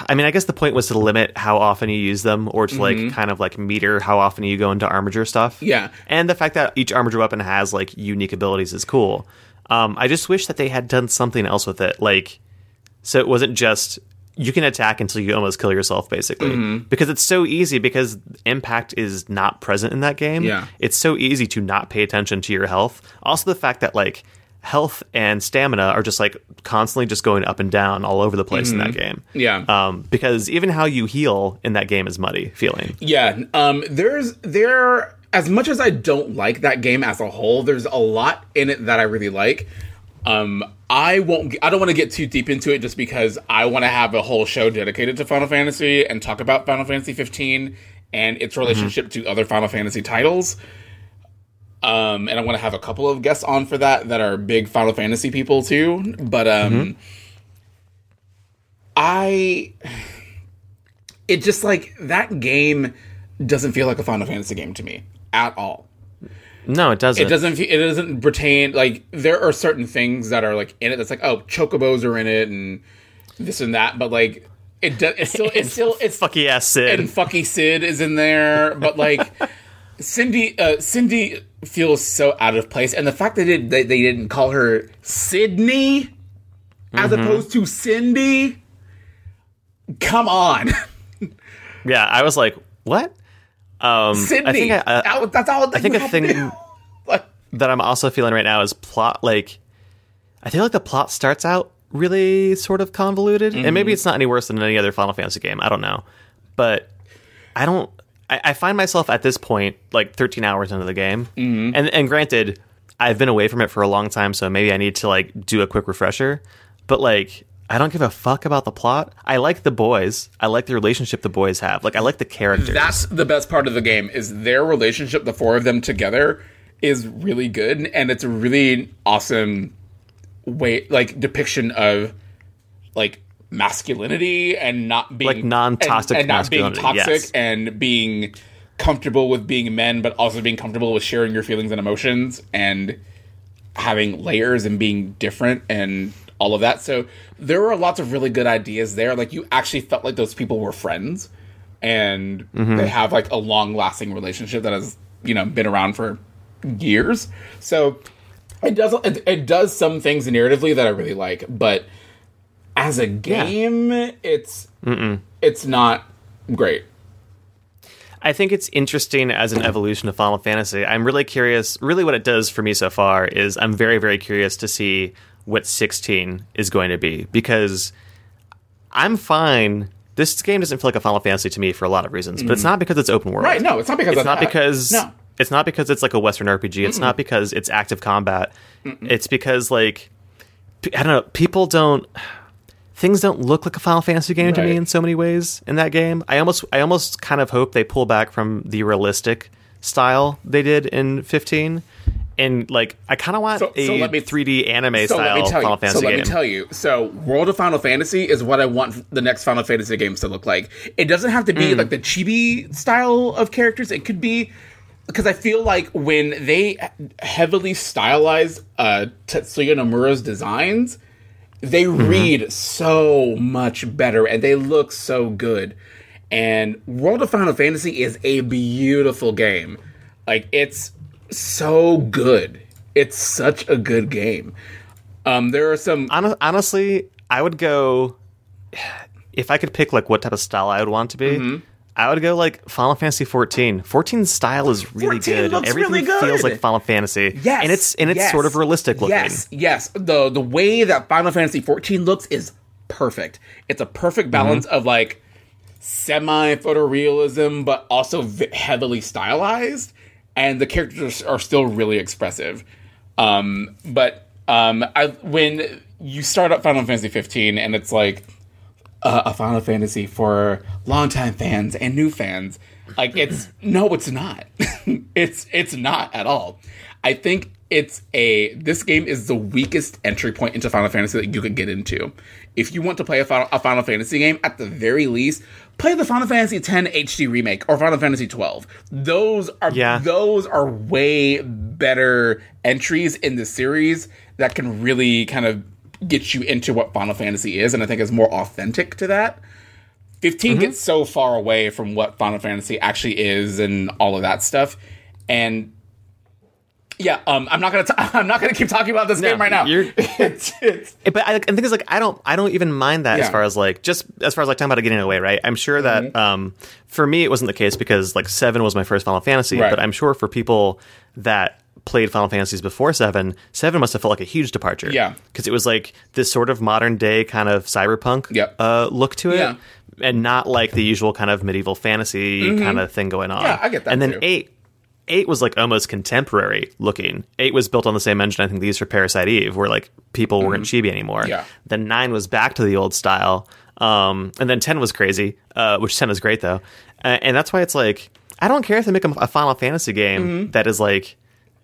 i mean i guess the point was to limit how often you use them or to like kind of like meter how often you go into armature stuff
Yeah.
and the fact that each armature weapon has like unique abilities is cool um i just wish that they had done something else with it like so it wasn't just you can attack until you almost kill yourself basically
Mm-hmm.
because it's so easy because impact is not present in that game
Yeah.
it's so easy to not pay attention to your health also the fact that like health and stamina are just like constantly just going up and down all over the place in that game
Mm-hmm. yeah
um because even how you heal in that game is muddy feeling
Yeah, um, there's there as much as I don't like that game as a whole, there's a lot in it that I really like. Um, I won't. I don't want to get too deep into it just because I want to have a whole show dedicated to Final Fantasy and talk about Final Fantasy 15 and its relationship to other Final Fantasy titles. Um, and I want to have a couple of guests on for that that are big Final Fantasy people too. But um, I it just like that game doesn't feel like a Final Fantasy game to me at all.
No it doesn't
It doesn't. It doesn't pertain like there are certain things that are like in it that's like oh chocobos are in it and this and that, but like it does. It's still. It's still. It's
fucky ass Cid
and fucky Cid is in there, but like Cindy. Uh, Cindy feels so out of place, and the fact that it, they, they didn't call her Sydney as
Mm-hmm.
opposed to Cindy. Come on.
yeah i was like what um
Sydney.
i think I, uh,
That- that's all.
I think a thing
Like,
that I'm also feeling right now is plot. Like, I feel like the plot starts out really sort of convoluted, and maybe it's not any worse than any other Final Fantasy game. I don't know, but I don't. I, I find myself at this point like 13 hours into the game, and and granted, I've been away from it for a long time, so maybe I need to like do a quick refresher. But like, I don't give a fuck about the plot. I like the boys. I like the relationship the boys have. Like, I like the characters.
that's the best part of the game is their relationship. The four of them together is really good, and it's a really awesome way, like depiction of like masculinity and not being
Like non-toxic
and, and not being toxic
yes.
and being comfortable with being men, but also being comfortable with sharing your feelings and emotions. And having layers and being different and all of that. So there were lots of really good ideas there. Like you actually felt like those people were friends and mm-hmm. they have like a long lasting relationship that has, you know, been around for years. So it does it, it does some things narratively that I really like, but as a game, it's it's not great.
I think it's interesting as an evolution of Final Fantasy. I'm really curious. Really, what it does for me so far is I'm very, very curious to see what 16 is going to be because I'm fine. This game doesn't feel like a Final Fantasy to me for a lot of reasons, but it's mm. not because it's open world.
Right, no, it's not because
it's not
that.
because
No.
it's not because it's like a Western RPG. It's not because it's active combat. It's because like I don't know. People don't. Things don't look like a Final Fantasy game to me in so many ways in that game. I almost, I almost kind of hope they pull back from the realistic style they did in 15, and like I kind of want
So-
a
so let me-
3D anime
So let
style
me tell
Final
you.
Fantasy
So let
game.
me tell you. So World of Final Fantasy is what I want the next Final Fantasy games to look like. It doesn't have to be
Mm.
like the chibi style of characters. It could be because I feel like when they heavily stylize uh, Tetsuya Nomura's designs, they
Mm-hmm.
read so much better and they look so good. And World of Final Fantasy is a beautiful game. Like it's so good. It's such a good game. Um, there are some
Hon- honestly, I would go if I could pick like what type of style I would want to be.
Mm-hmm.
I would go like Final Fantasy 14. 14's style is really good. Everything
really good.
feels like Final Fantasy.
yes,
and it's and it's
yes,
sort of realistic looking.
Yes, yes. The the way that Final Fantasy 14 looks is perfect. It's a perfect balance
Mm-hmm.
of like semi photorealism, but also v- heavily stylized, and the characters are still really expressive. Um, but um, I when you start up Final Fantasy 15 and it's like uh, a Final Fantasy for longtime fans and new fans. Like it's no, it's not. it's it's not at all. I think it's a this game is the weakest entry point into Final Fantasy that you could get into. If you want to play a Final, a Final Fantasy game, at the very least, play the Final Fantasy X HD remake or Final Fantasy 12. Those are
Yeah.
those are way better entries in the series that can really kind of get you into what Final Fantasy is, and I think is more authentic to that. 15
Mm-hmm.
gets so far away from what Final Fantasy actually is and all of that stuff. And yeah, um, I'm not gonna. T- I'm not gonna keep talking about this game right now. it's, it's,
Eh, But I, the thing is, like, I don't, I don't even mind that as far as like, just as far as like talking about it getting away, right? I'm sure that,
Mm-hmm.
um, for me, it wasn't the case because like seven was my first Final Fantasy,
Right.
but I'm sure for people that played Final Fantasies before seven, seven must have felt like a huge departure,
Yeah.
because it was like this sort of modern day kind of cyberpunk,
Yep.
uh, look to it,
Yeah.
and not like the usual kind of medieval fantasy kind of thing going on.
Mm-hmm. Yeah, I get that
And then
too.
eight. Eight was like almost contemporary looking. Eight was built on the same engine I think they used for Parasite Eve, where like people weren't chibi anymore.
Mm-hmm. Yeah.
Then nine was back to the old style. Um, and then ten was crazy, uh, which ten is great though. Uh, and that's why it's like I don't care if they make a, a Final Fantasy game
Mm-hmm.
that is like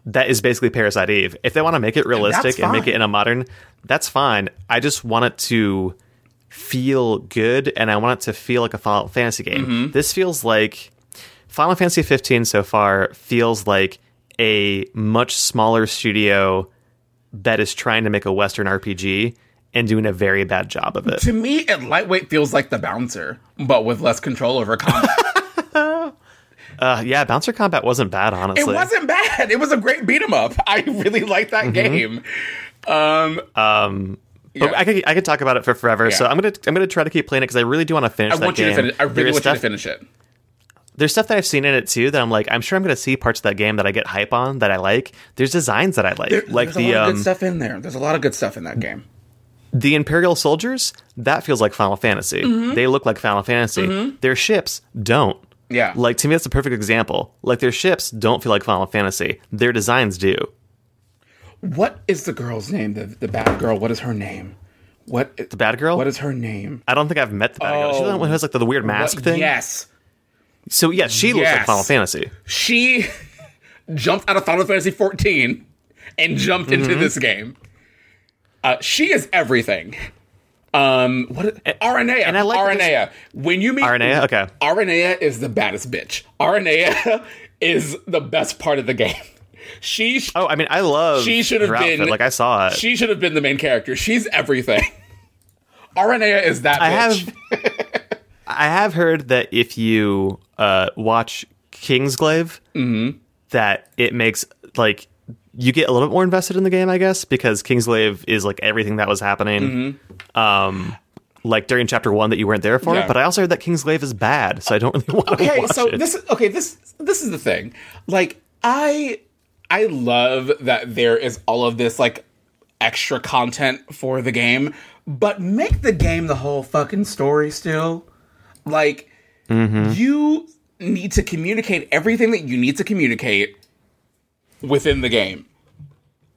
that is basically Parasite Eve. If they want to make it realistic and make it in a modern, that's fine. I just want it to feel good, and I want it to feel like a Final Fantasy game.
Mm-hmm.
This feels like Final Fantasy 15 so far feels like a much smaller studio that is trying to make a Western RPG and doing a very bad job of it.
to me, it lightweight feels like the bouncer, but with less control over combat.
Uh, yeah, Bouncer Combat wasn't bad, honestly.
it wasn't bad. It was a great beat 'em up. I really liked that game. Um,
But
yeah.
I could I could talk about it for forever. So I'm gonna I'm gonna try to keep playing it because I really do want to finish
I
that
want you
game.
to finish. I really want you to finish it.
There's stuff that I've seen in it too that I'm like, I'm sure I'm going to see parts of that game that I get hype on that I like. There's designs that I like,
There-
like
there's a
the
lot of
um,
good stuff in there. There's a lot of good stuff in that game.
the Imperial soldiers. That feels like Final Fantasy.
Mm-hmm.
They look like Final Fantasy. Their ships don't.
Yeah.
Like to me, that's a perfect example. Like their ships don't feel like Final Fantasy. Their designs do.
What is the girl's name? The the bad girl. What is her name? What
The bad girl.
What is her name?
I don't think I've met the bad girl. She's the one who has like the, the weird mask
What-
thing.
Yes.
So yeah, she looks like Final Fantasy.
She jumped out of Final Fantasy 14 and jumped
Mm-hmm.
into this game. Uh, she is everything. Um, what? Aranea.
and I like
Aranea. When you meet
Aranea? Okay.
Aranea is the baddest bitch. Aranea is the best part of the game. She sh-
Oh, I mean, I love
she should have been
outfit. Like I saw it.
She should have been the main character. She's everything. Aranea is that bitch.
I have I have heard that if you uh, watch Kingsglaive,
Mm-hmm.
that it makes like you get a little bit more invested in the game, I guess, because Kingsglaive is like everything that was happening. Um, like during chapter one that you weren't there for,
Mm-hmm. Yeah.
but I also heard that Kingsglaive is bad, so I don't really want to
okay
watch
so
it.
this is okay this this is the thing like i i love that there is all of this like extra content for the game but make the game the whole fucking story still like Mm-hmm. you need to communicate everything that you need to communicate within the game.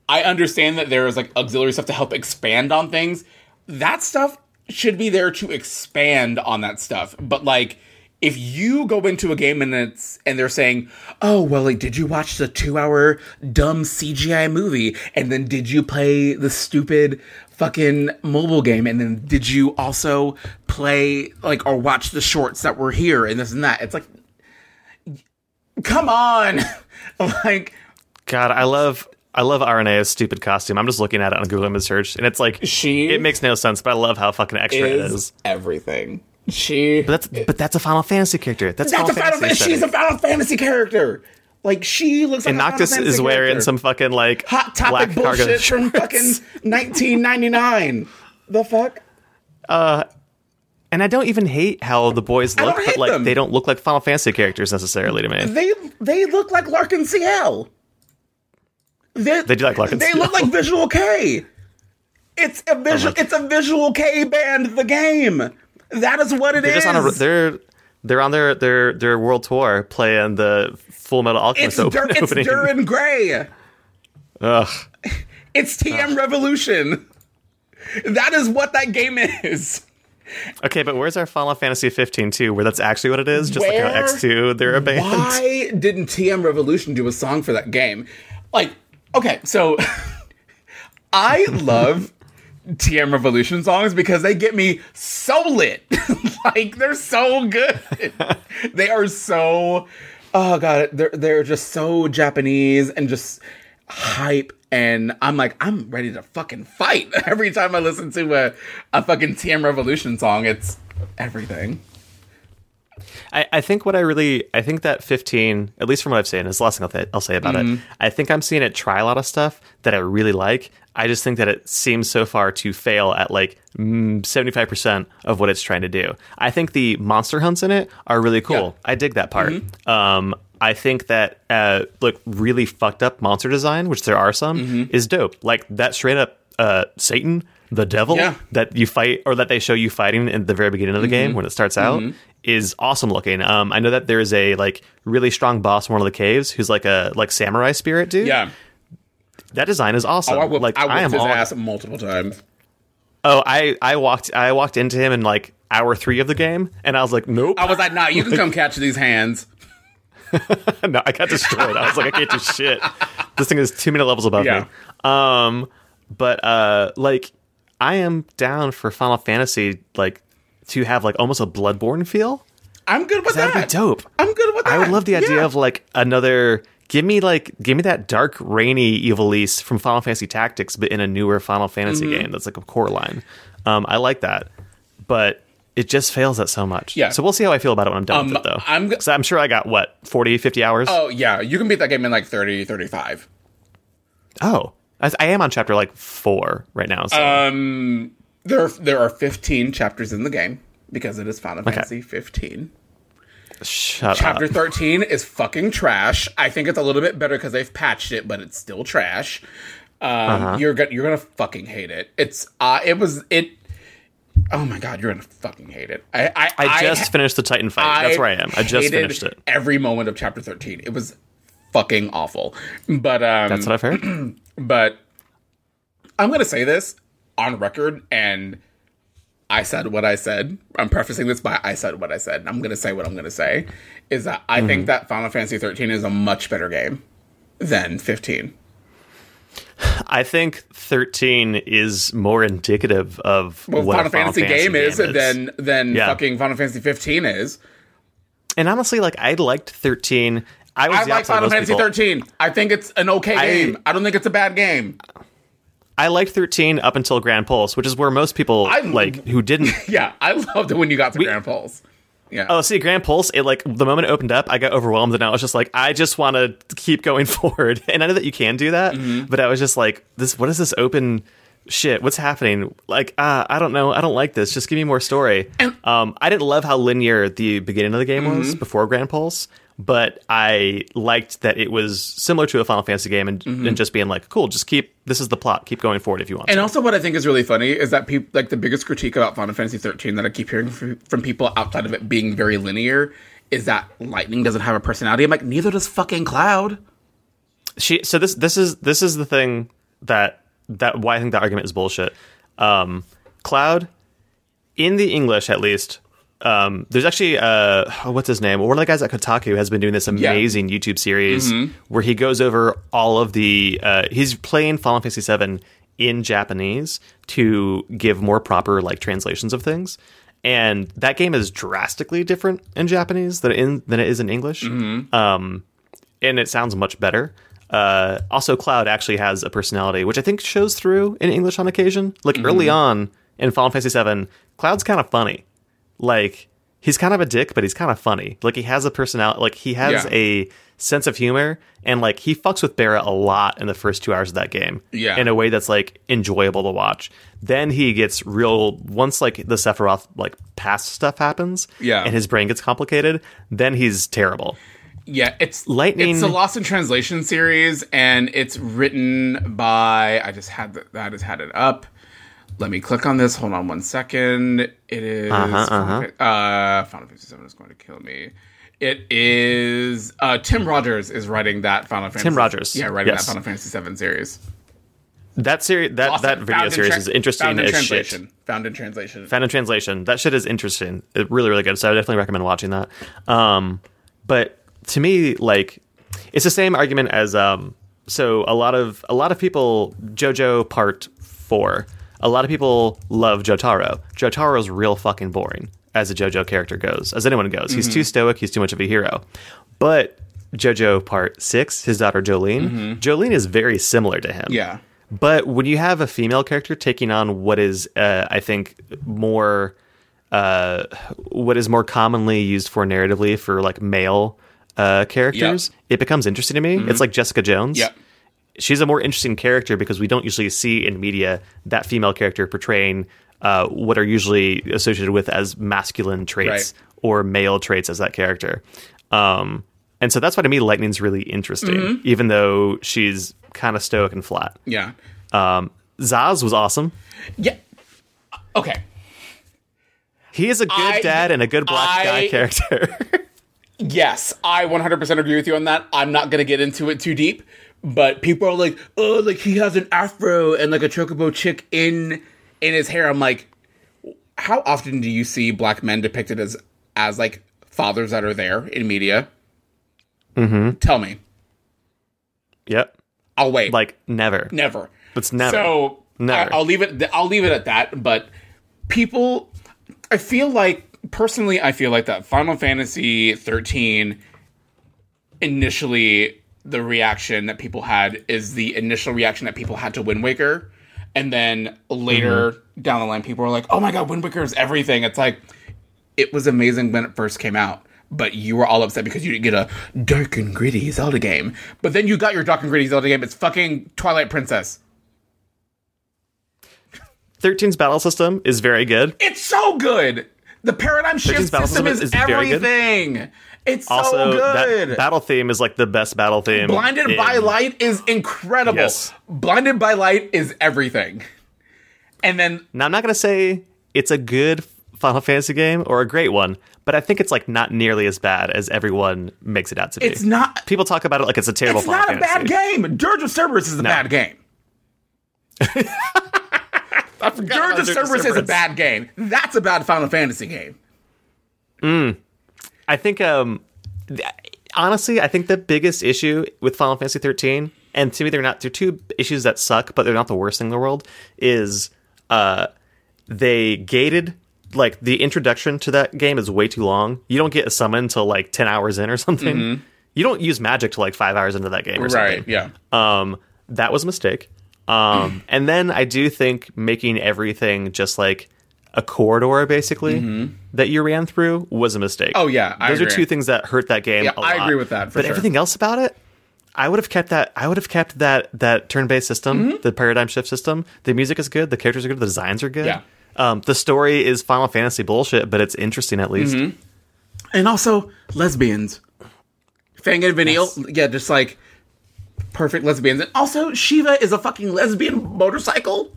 I understand that there is like auxiliary stuff to help expand on things. That stuff should be there to expand on that stuff. But like if you go into a game and it's and they're saying oh well like did you watch the two hour dumb cgi movie? And then did you play the stupid fucking mobile game and then did you also play like or watch the shorts that were here and this and that it's like come on like
God, I love I love Aranea's stupid costume. I'm just looking at it on Google image search, and it's like
She
it makes no sense, but I love how fucking extra it
is
is.
everything she
But that's but that's a Final Fantasy character. That's,
That's a
Final
Final
Fantasy.
Fantasy. She's a. Final Fantasy character. Like she looks like
and Noctis is wearing
character.
some fucking like
hot topic bullshit from fucking 1999. The fuck?
Uh, And I don't even hate how the boys look, but like
them.
they don't look like Final Fantasy characters necessarily to me.
They they look like L'Arc-en-Ciel. They,
They do like Larkin
They
CL.
look like Visual Kei. It's a visual.
like-
it's a Visual Kei band. The game. That is what it
They're
is.
just on a they're they're on their their their world tour playing the Full Metal
it's
Alchemist
Dur-
open,
it's
opening.
Duran Gray.
Ugh.
It's TM Revolution. That is what that game is.
Okay, but where's our Final Fantasy 15 too, where that's actually what it is? Just like how X2 they're a band.
Why didn't TM Revolution do a song for that game? Like, okay, so I love TM Revolution songs because they get me so lit. like they're so good. they are so oh god, they're they're just so Japanese and just hype and I'm like I'm ready to fucking fight every time I listen to a a fucking TM Revolution song. It's everything.
I, I think what I really I think that 15, at least from what I've seen, is the last thing I'll, th- I'll say about
Mm-hmm.
it. I think I'm seeing it try a lot of stuff that I really like. I just think that it seems so far to fail at like mm, 75% of what it's trying to do. I think the monster hunts in it are really cool.
Yeah. Mm-hmm.
I dig that part. Um, I think that uh, like really fucked up monster design, which there are some,
Mm-hmm.
is dope. Like that straight up uh, Satan, the devil
Yeah.
that you fight or that they show you fighting in the very beginning of the
Mm-hmm.
game when it starts out is awesome looking. Um, I know that there is a like really strong boss in one of the caves who's like a like samurai spirit dude.
Yeah.
that design is awesome.
Oh, I whipped,
like
I
I am
his
all,
ass multiple times.
oh I I walked I walked into him in like hour three of the game and I was like nope
I was like, nah, you can come catch these hands.
no I got destroyed. I was like I can't do shit. This thing is too many levels above
Yeah.
me. Um, but uh, like I am down for Final Fantasy like to have like almost a Bloodborne feel.
I'm good with that.
That'd be dope.
I'm good with that.
I would love the idea
Yeah.
of like another. Give me like give me that dark rainy Ivalice from Final Fantasy Tactics, but in a newer Final Fantasy
Mm-hmm.
game that's like a core line. Um, I like that, but it just fails at so much.
Yeah.
So we'll see how I feel about it when I'm done
Um,
with it, though.
I'm g-
I'm sure I got what 40, 50 hours.
Oh yeah, you can beat that game in like 30, 35.
Oh, I, I am on chapter like four right now. So
Um, there there are 15 chapters in the game because it is Final Fantasy 15.
shut
Chapter
up.
13 is fucking trash. I think it's a little bit better because they've patched it, but it's still trash. Um,
Uh-huh.
you're gonna you're gonna fucking hate it. It's uh, it was it. Oh my god, you're gonna fucking hate it. I I,
I just
ha-
finished the Titan fight. That's where I am. I just finished it.
Every moment of chapter 13. It was fucking awful. But um
That's what I've heard.
but I'm gonna say this on record and I said what I said. I'm prefacing this by I said what I said. I'm gonna say what I'm gonna say. Is that I
Mm-hmm.
think that Final Fantasy 13 is a much better game than 15.
I think 13 is more indicative of
Well,
what
Final
a
Fantasy, game, is, than than
Yeah.
fucking Final Fantasy 15 is.
and honestly, like I liked 13. I was
I like Final Fantasy
people.
13. I think it's an okay
I-
game. I don't think it's a bad game.
I liked 13 up until Gran Pulse, which is where most people
I-
like who didn't.
Yeah, I loved it when you got to Gran Pulse. Yeah.
Oh, see, Gran Pulse, it like the moment it opened up, I got overwhelmed and I was just like, I just want to keep going forward. And I know that you can do that,
Mm-hmm.
but I was just like, this, what is this open shit? What's happening? Like, uh, I don't know. I don't like this. Just give me more story.
And-
um, I didn't love how linear the beginning of the game
Mm-hmm.
was before Gran Pulse, but I liked that it was similar to a Final Fantasy game and, and just being like, cool, just keep, this is the plot. Keep going forward if you want.
Mm-hmm. And
to.
also, what I think is really funny is that people like the biggest critique about Final Fantasy 13 that I keep hearing from, from people outside of it being very linear is that Lightning doesn't have a personality. I'm like, neither does fucking Cloud.
she so this this is this is the thing that that why I think that argument is bullshit. Um, Cloud, in the English at least, um, there's actually uh, oh, what's his name? One of the guys at Kotaku has been doing this amazing YouTube series where he goes over all of the. Uh, he's playing Final Fantasy VII in Japanese to give more proper like translations of things. And that game is drastically different in Japanese than in than it is in English. Um, and it sounds much better. Uh, also, Cloud actually has a personality, which I think shows through in English on occasion. Like early on in Final Fantasy VII, Cloud's kind of funny. Like he's kind of a dick, but he's kind of funny. Like he has a personality. Like he has
Yeah.
a sense of humor, and like he fucks with Barret a lot in the first two hours of that game.
Yeah.
in a way that's like enjoyable to watch. Then he gets real once like the Sephiroth like past stuff happens.
Yeah.
and his brain gets complicated. Then he's terrible.
Yeah, it's
Lightning-
It's a Lost in Translation series, and it's written by. I just had the, I just had it up. Let me click on this. Hold on one second. It is
Uh-huh,
Final, Fa- uh, Final Fantasy Seven is going to kill me. It is uh, Tim Rogers is writing that Final Fantasy.
Tim Rogers,
yeah, writing
yes.
that Final Fantasy Seven series.
That series, that
Lost-
that video
found in
series
tra-
is interesting
found in
as shit.
translation. Found in translation.
Found in translation. That shit is interesting. It, really, really good. So I definitely recommend watching that. Um, but to me, like, it's the same argument as um. So a lot of a lot of people JoJo Part Four. A lot of people love Jotaro. Jotaro's real fucking boring as a JoJo character goes, as anyone goes. He's too stoic. He's too much of a hero. But JoJo Part Six, his daughter Jolyne, Jolyne is very similar to him.
Yeah.
But when you have a female character taking on what is, uh, I think, more, uh, what is more commonly used for narratively for like male uh, characters, it becomes interesting to me. It's like Jessica Jones.
Yep.
She's a more interesting character because we don't usually see in media that female character portraying uh, what are usually associated with as masculine traits
Right.
or male traits as that character. Um, and so that's why to me Lightning's really interesting, even though she's kind of stoic and flat.
Yeah.
Um, Sazh was awesome.
Yeah. Okay.
He is a good
I-
dad and a good black
I-
guy character.
Yes, I 100% agree with you on that. I'm not going to get into it too deep, but people are like, "Oh, like he has an afro and like a chocobo chick in in his hair." I'm like, how often do you see black men depicted as as like fathers that are there in media? Mm-hmm. Tell me.
yep.
I'll wait.
Like never.
never.
It's never.
So
Never.
I, will leave it. I'll leave it at that. But people, I feel like personally, I feel like that Final Fantasy 13 initially the reaction that people had is the initial reaction that people had to Wind Waker, and then later
Mm-hmm.
down the line, people were like, "Oh my god, Wind Waker is everything." It's like it was amazing when it first came out. But you were all upset because you didn't get a dark and gritty Zelda game. But then you got your dark and gritty Zelda game. It's fucking Twilight Princess.
13's battle system is very good.
It's so good. The paradigm shift system is,
is very good.
everything. It's
Also,
so good.
that battle theme is like the best battle theme.
Blinded
in-
by Light is incredible.
Yes.
Blinded by Light is everything. And then
Now, I'm not going to say it's a good Final Fantasy game or a great one, but I think it's like not nearly as bad as everyone makes it out to be.
it's not
People talk about it like it's a terrible
it's
Final
not a bad game. Dirge of Cerberus is a bad game.
I forgot
Dirge of
Dirge of
Cerberus is a bad game. That's a bad Final Fantasy game. Mm.
I think, um, th- honestly, I think the biggest issue with Final Fantasy 13, and to me, they're not, they're two issues that suck, but they're not the worst thing in the world, is uh, they gated, like, the introduction to that game is way too long. You don't get a summon until, like, 10 hours in or something. you don't use magic till like five hours into that game or
Right.
something.
Yeah.
Um, that was a mistake. Um, and then I do think making everything just like a corridor basically that you ran through was a mistake.
Mm-hmm. Oh, yeah, I
those
agree.
are two things that hurt that game.
Yeah,
a
I
lot.
agree with that, for
but
sure.
everything else about it, I would have kept that. I would have kept that that turn based system,
Mm-hmm.
the paradigm shift system. The music is good. The characters are good. The designs are good.
Yeah.
Um, the story is Final Fantasy bullshit, but it's interesting at least.
Mm-hmm. And also lesbians. Fang and Vanille, yeah, just like perfect lesbians. And also Shiva is a fucking lesbian motorcycle.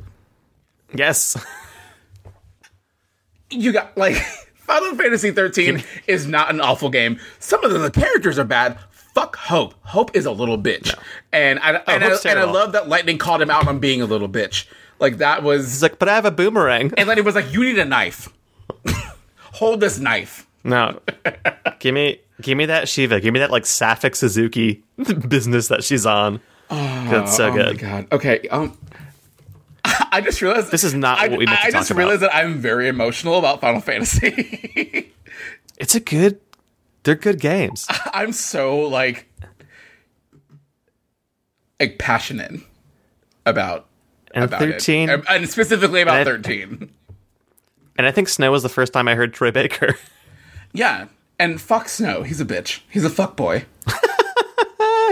Yes.
You got like Final Fantasy 13 is not an awful game. Some of the, the characters are bad. Fuck Hope. Hope is a little bitch. And I and, I, and I love that Lightning called him out on being a little bitch. Like that was
He's like, but I have a boomerang.
and Lightning was like, You need a knife. Hold this knife.
No, give me, give me that Shiva. Give me that like Sapphic Suzuki business that she's on. Oh, That's so
Oh my
good.
god. Okay. Um, I just realized
This is not
I,
what we meant to
I
talk
just
about.
realized that I'm very emotional about Final Fantasy.
It's a good. They're good games.
I'm so like, like passionate about
And
about
thirteen,
it, and, and specifically about
And I-
thirteen.
and I think Snow was the first time I heard Troy Baker.
Yeah. And fuck Snow. He's a bitch. He's a fuck boy.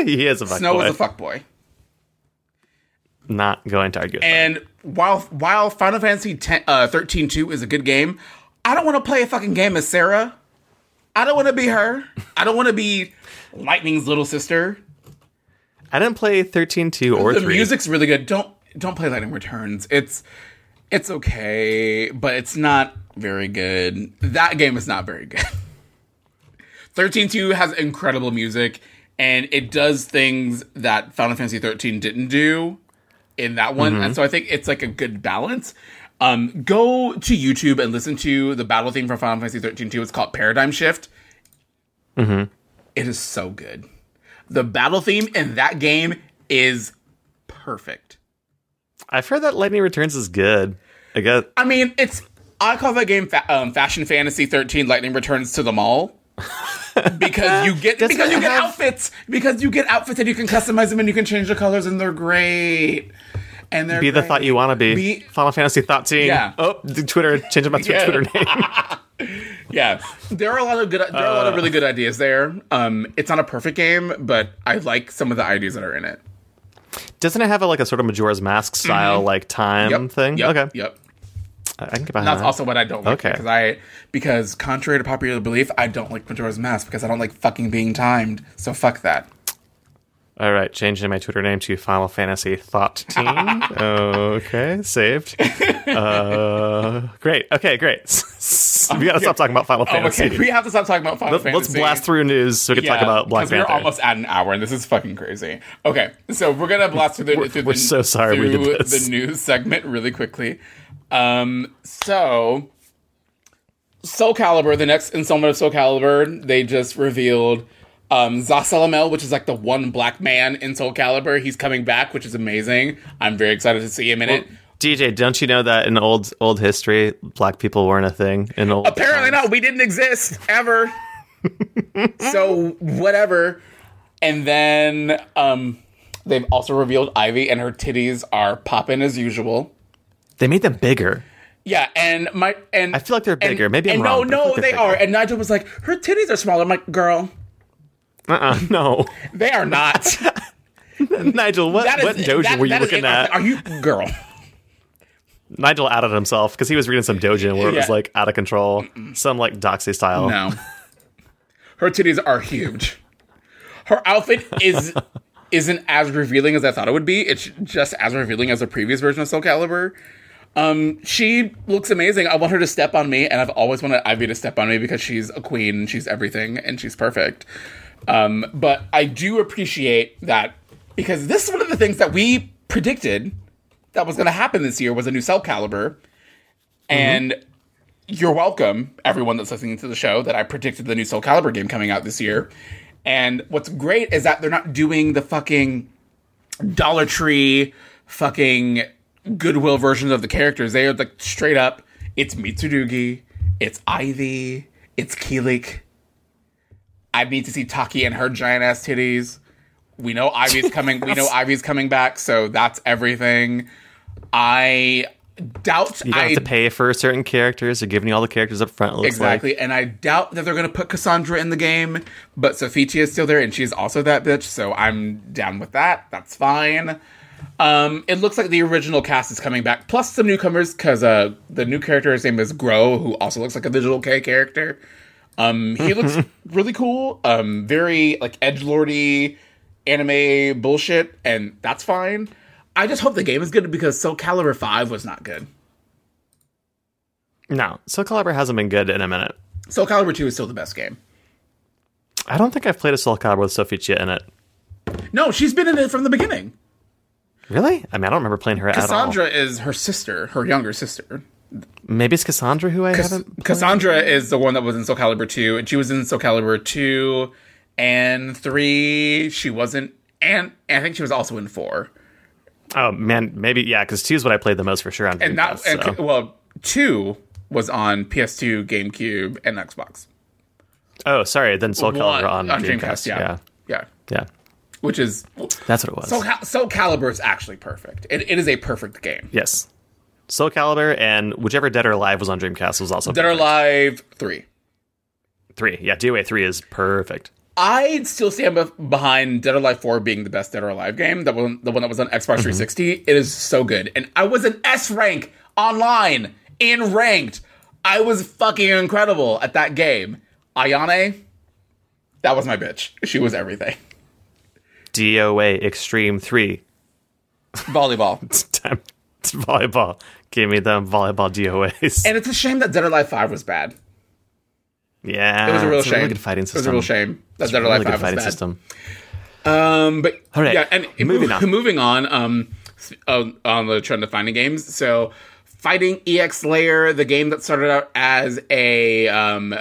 he is a fuck
Snow
boy.
is a fuck boy.
Not going to argue. with that.
And while while Final Fantasy 10, uh, 13 2 is a good game, I don't want to play a fucking game as Serah. I don't want to be her. I don't want to be Lightning's little sister.
I didn't play 13-2 or
the
three.
music's really good. Don't don't play Lightning Returns. It's it's okay, but it's not very good. That game is not very good. 13.2 has incredible music, and it does things that Final Fantasy 13 didn't do in that one. And so I think it's like a good balance. Um, go to YouTube and listen to the battle theme from Final Fantasy 13 2. It's called Paradigm Shift. It is so good. The battle theme in that game is perfect.
I've heard that Lightning Returns is good. I guess
I mean, it's I call that game fa- um, Fashion Fantasy 13 Lightning Returns to the Mall. because you get
Doesn't
because you get
have-
outfits because you get outfits and you can customize them and you can change the colors and they're great. And they're
be the thought you want to be.
Be-
Final Fantasy thought team.
Yeah.
Oh, the Twitter changing my
Yeah.
Twitter name.
Yeah, there are a lot of good. There are a lot of really good ideas there. Um, it's not a perfect game, but I like some of the ideas that are in it.
Doesn't it have a, like a sort of Majora's Mask style like time
Mm-hmm. Yep.
thing?
Yep.
Okay,
Yep.
I can get behind
That's
that.
also what I don't like
Okay.
because I because contrary to popular belief, I don't like Majora's Mask because I don't like fucking being timed. So fuck that.
All right, changing my Twitter name to Final Fantasy Thought Team. okay, saved. Uh, great. Okay, great. we gotta stop talking about Final
Oh,
Fantasy.
okay, we have to stop talking about Final
Let's,
Fantasy.
let's blast through news so we can talk about Black
'cause we're almost at an hour, and this is fucking crazy. Okay, so we're gonna blast through the. through
we're
the,
so sorry we did this.
The news segment really quickly. Um, so Soul Calibur, the next installment of Soul Calibur, they just revealed um, Zasalamel, which is like the one black man in Soul Calibur. He's coming back, which is amazing. I'm very excited to see him in it.
DJ, don't you know that in old old history, black people weren't a thing in old?
Apparently
times?
not. We didn't exist ever. so whatever. And then um, they've also revealed Ivy, and her titties are popping as usual.
They made them bigger.
Yeah, and my and
I feel like they're
and-
bigger. Maybe I'm
and
wrong,
No, no,
like they're
are. And Nigel was like, her titties are smaller. I'm like, girl,
Uh-uh, no,
they are not.
Nigel, what what dojo
that-
were you looking at?
Are you girl?
Nigel outed himself because he was reading some dojo where it was like out of control, some like doxy style.
No. Her titties are huge. Her outfit is isn't as revealing as I thought it would be. It's just as revealing as the previous version of Soul Calibur. Um, she looks amazing. I want her to step on me, and I've always wanted Ivy to step on me because she's a queen, and she's everything, and she's perfect. Um, but I do appreciate that because this is one of the things that we predicted that was going to happen this year was a new Soul Calibur, and you're welcome, everyone that's listening to the show, that I predicted the new Soul Calibur game coming out this year. And what's great is that they're not doing the fucking Dollar Tree fucking Goodwill versions of the characters. They are like straight up, it's Mitsurugi, it's Ivy, it's Kilik. I need to see Taki and her giant ass titties. We know Ivy's coming. we know Ivy's coming back, so that's everything. I doubt
You don't
I
have to pay for certain characters. They're giving you all the characters up front. Looks
exactly,
like.
and I doubt that they're going to put Cassandra in the game. But Sophitia is still there, and she's also that bitch. So I'm down with that. That's fine. Um, it looks like the original cast is coming back, plus some newcomers because uh, the new character, his name is Grøh, who also looks like a Digital K character. Um, he looks really cool. Um, very like edge lordy anime bullshit, and that's fine. I just hope the game is good because Soul Calibur Five was not good.
No, Soul Calibur hasn't been good in a minute.
Soul Calibur Two is still the best game.
I don't think I've played a Soul Calibur with Sophitia in it.
No, she's been in it from the beginning.
Really? I mean, I don't remember playing her at all.
Cassandra is her sister, her younger sister.
Maybe it's Cassandra who I haven't.
Cassandra is the one that was in Soul Calibur 2, and she was in Soul Calibur 2 and 3. She wasn't, and, and I think she was also in 4.
Oh man, maybe yeah, because two is what I played the most for sure on
And that,
Dreamcast,
and, well, 2 was on PS2, GameCube, and Xbox.
Oh, sorry. Then Soul Calibur
One-
on, Dreamcast.
yeah.
yeah,
yeah.
yeah,
Which is,
That's what it was.
Soul, Cal- Soul Calibur is actually perfect. It, it is a perfect game.
yes, Soul Calibur and whichever Dead or Alive was on Dreamcast was also
Dead or. Alive 3.
three. Yeah, DOA three is perfect.
I still stand behind Dead or Alive 4 being the best Dead or Alive game, the one, the one that was on Xbox mm-hmm. 360. It is so good. And I was an S rank online in ranked. I was fucking incredible at that game. Ayane, that was my bitch. She was everything.
DOA Extreme three.
Volleyball.
It's time. It's volleyball. Give me them volleyball DOAs.
And it's a shame that Dead or Alive 5 was bad.
yeah,
It was a real shame.
really good fighting system.
It was a real shame that Dead or
Really
Alive
good
5 was
fighting
bad.
system.
Um, but
All right,
yeah, and
moving on.
moving on. Um, uh, on the trend of finding games. So, fighting EX Layer, the game that started out as a um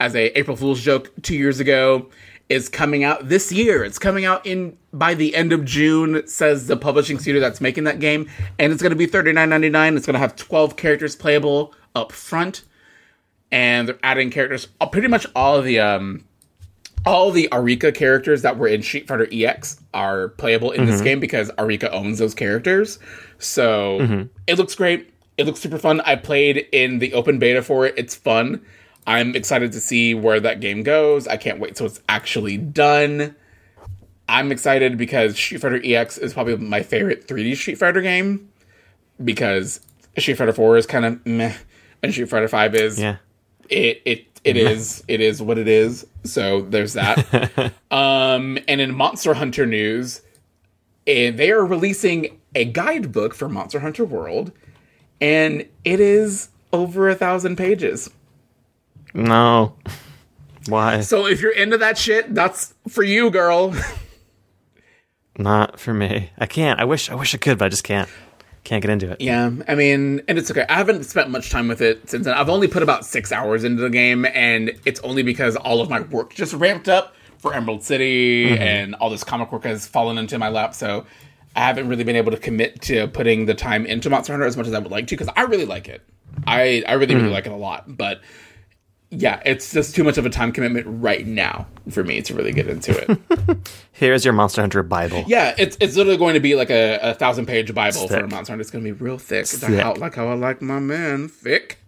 as a April Fool's joke two years ago, is coming out this year. It's coming out in by the end of June. Says the publishing studio that's making that game, and it's going to be thirty nine ninety nine. It's going to have twelve characters playable up front, and they're adding characters. uh, Pretty much all of the um all the Arika characters that were in Street Fighter EX are playable in this game because Arika owns those characters. So it looks great. It looks super fun. I played in the open beta for it. It's fun. I'm excited to see where that game goes. I can't wait till it's actually done. I'm excited because Street Fighter EX is probably my favorite 3D Street Fighter game because Street Fighter 4 is kind of meh, and Street Fighter 5 is
Yeah.
it it it is it is what it is. So there's that. um, and in Monster Hunter news, eh, they are releasing a guidebook for Monster Hunter World, and it is over a thousand pages.
No. Why?
So if you're into that shit, that's for you, girl.
Not for me. I can't. I wish. I wish I could, but I just can't. Can't get into it.
Yeah, I mean, and it's okay. I haven't spent much time with it since then. I've only put about six hours into the game, and it's only because all of my work just ramped up for Emerald City, mm-hmm. and all this comic work has fallen into my lap. So I haven't really been able to commit to putting the time into Monster Hunter as much as I would like to, because I really like it. I I really really mm-hmm. like it a lot, but yeah, it's just too much of a time commitment right now for me to really get into it.
Here's your Monster Hunter Bible.
Yeah, it's it's literally going to be like a, a thousand page Bible for
Thick.
a monster. Hunter. It's going to be real thick.
Thick.
How, like how I like my man thick.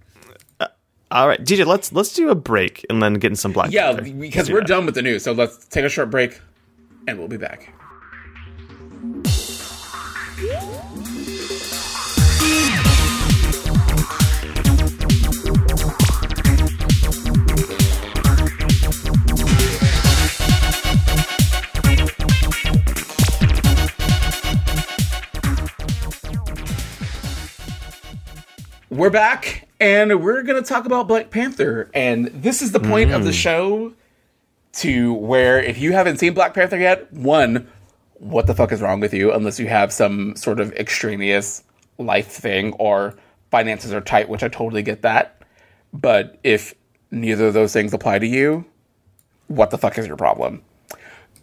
Uh, all right, DJ. Let's let's do a break and then get in some Black.
Yeah,
Panther.
because we're
that.
done with the news. So let's take a short break, and we'll be back. We're back, and we're going to talk about Black Panther. And this is the point of the mm. show to where if you haven't seen Black Panther yet, one, what the fuck is wrong with you? Unless you have some sort of extraneous life thing or finances are tight, which I totally get that. But if neither of those things apply to you, what the fuck is your problem?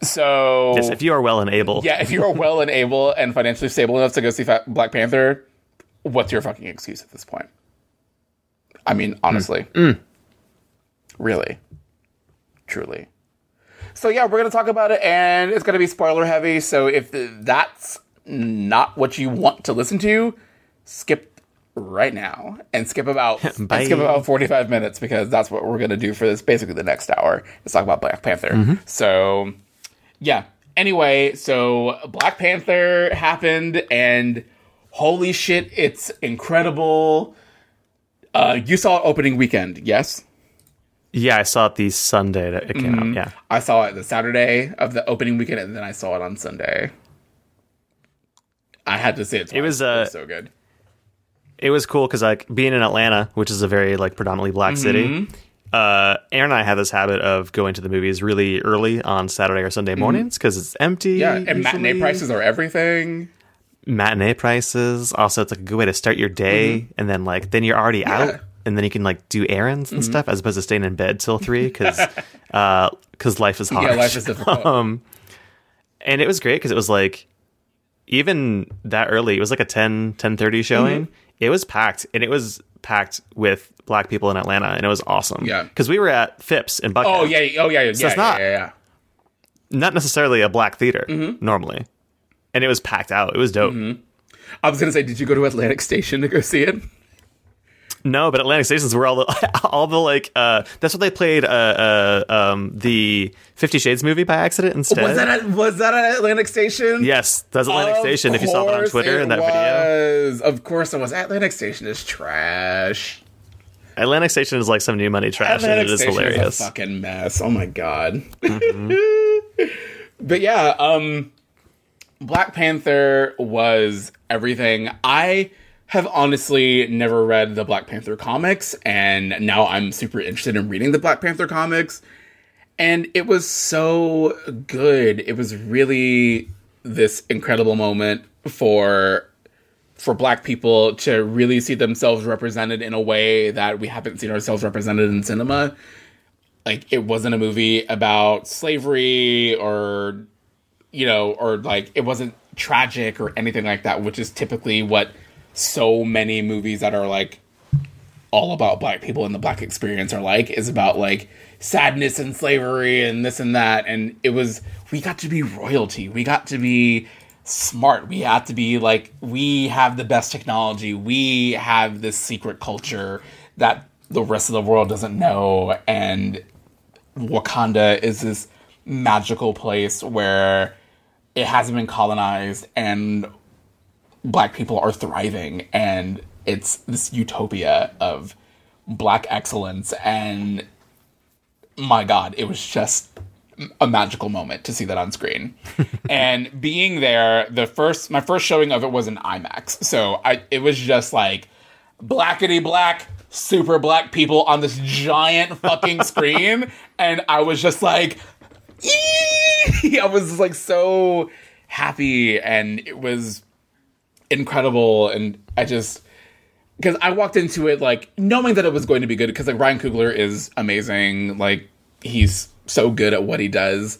So
Yes, if you are well and able.
yeah, if you're well and able and financially stable enough to go see Black Panther, what's your fucking excuse at this point? I mean, honestly, mm. Mm. really, truly. so yeah, we're gonna talk about it, and it's gonna be spoiler heavy. So if that's not what you want to listen to, skip right now and skip about and skip about forty five minutes because that's what we're gonna do for this basically the next hour. Let's talk about Black Panther. Mm-hmm. So yeah. Anyway, so Black Panther happened, and holy shit, it's incredible. Uh, you saw it opening weekend, yes?
Yeah, I saw it the Sunday that it came
Mm-hmm.
out. Yeah.
I saw it the Saturday of the opening weekend, and then I saw it on Sunday. I had to see it. Twice.
was, uh,
so good.
it was cool because like being in Atlanta, which is a very like predominantly black
Mm-hmm.
city. Uh, Aaron and I have this habit of going to the movies really early on Saturday or Sunday mornings because it's empty.
Mm-hmm. Yeah, and matinee prices are everything.
Matinee prices. Also, it's like a good way to start your day, and then like then you're already
Mm-hmm. Yeah.
out, and then you can like do errands and
Mm-hmm.
stuff as opposed to staying in bed till three because because life is hard.
Yeah, life is difficult.
um, and it was great because it was like even that early. It was like a 10, 10.30 showing.
Mm-hmm.
It was packed, and it was packed with black people in Atlanta, and it was awesome.
Yeah.
because we were at Phipps in Buckhead.
oh yeah, oh yeah, yeah,
it's
yeah,
not-
yeah, yeah.
not necessarily a black theater
Mm-hmm.
normally, and it was packed out. It was dope.
I was gonna say, did you go to Atlantic Station to go see it?
No, but Atlantic Station's where all the all the like uh that's what they played uh, uh um the Fifty Shades movie by accident instead.
Was that at, was that at Atlantic Station?
yes, that's Atlantic
Of
Station. If you saw that on Twitter
it
in that video,
was. Of course it was. Atlantic Station is trash.
Atlantic Station is like some new money trash,
Atlantic
and it is
Station
hilarious.
is a fucking mess. Oh my god.
Mm-hmm.
but yeah, um, Black Panther was everything. I have honestly never read the Black Panther comics, and now I'm super interested in reading the Black Panther comics. And it was so good. It was really this incredible moment for for black people to really see themselves represented in a way that we haven't seen ourselves represented in cinema. Like it wasn't a movie about slavery or you know, or like it wasn't tragic or anything like that, which is typically what so many movies that are like all about black people and the black experience are like is about like sadness and slavery and this and that. And it was we got to be royalty. We got to be smart. We had to be like we have the best technology. We have this secret culture that the rest of the world doesn't know. And wakanda is this magical place where it hasn't been colonized and black people are thriving and it's this utopia of black excellence and my god it was just a magical moment to see that on screen. And being there the first my first showing of it was in imax. So i it was just like blackety black super black people on this giant fucking screen. And i was just like I was like so happy and it was incredible and i just because i walked into it like knowing that it was going to be good because like ryan coogler is amazing like he's so good at what he does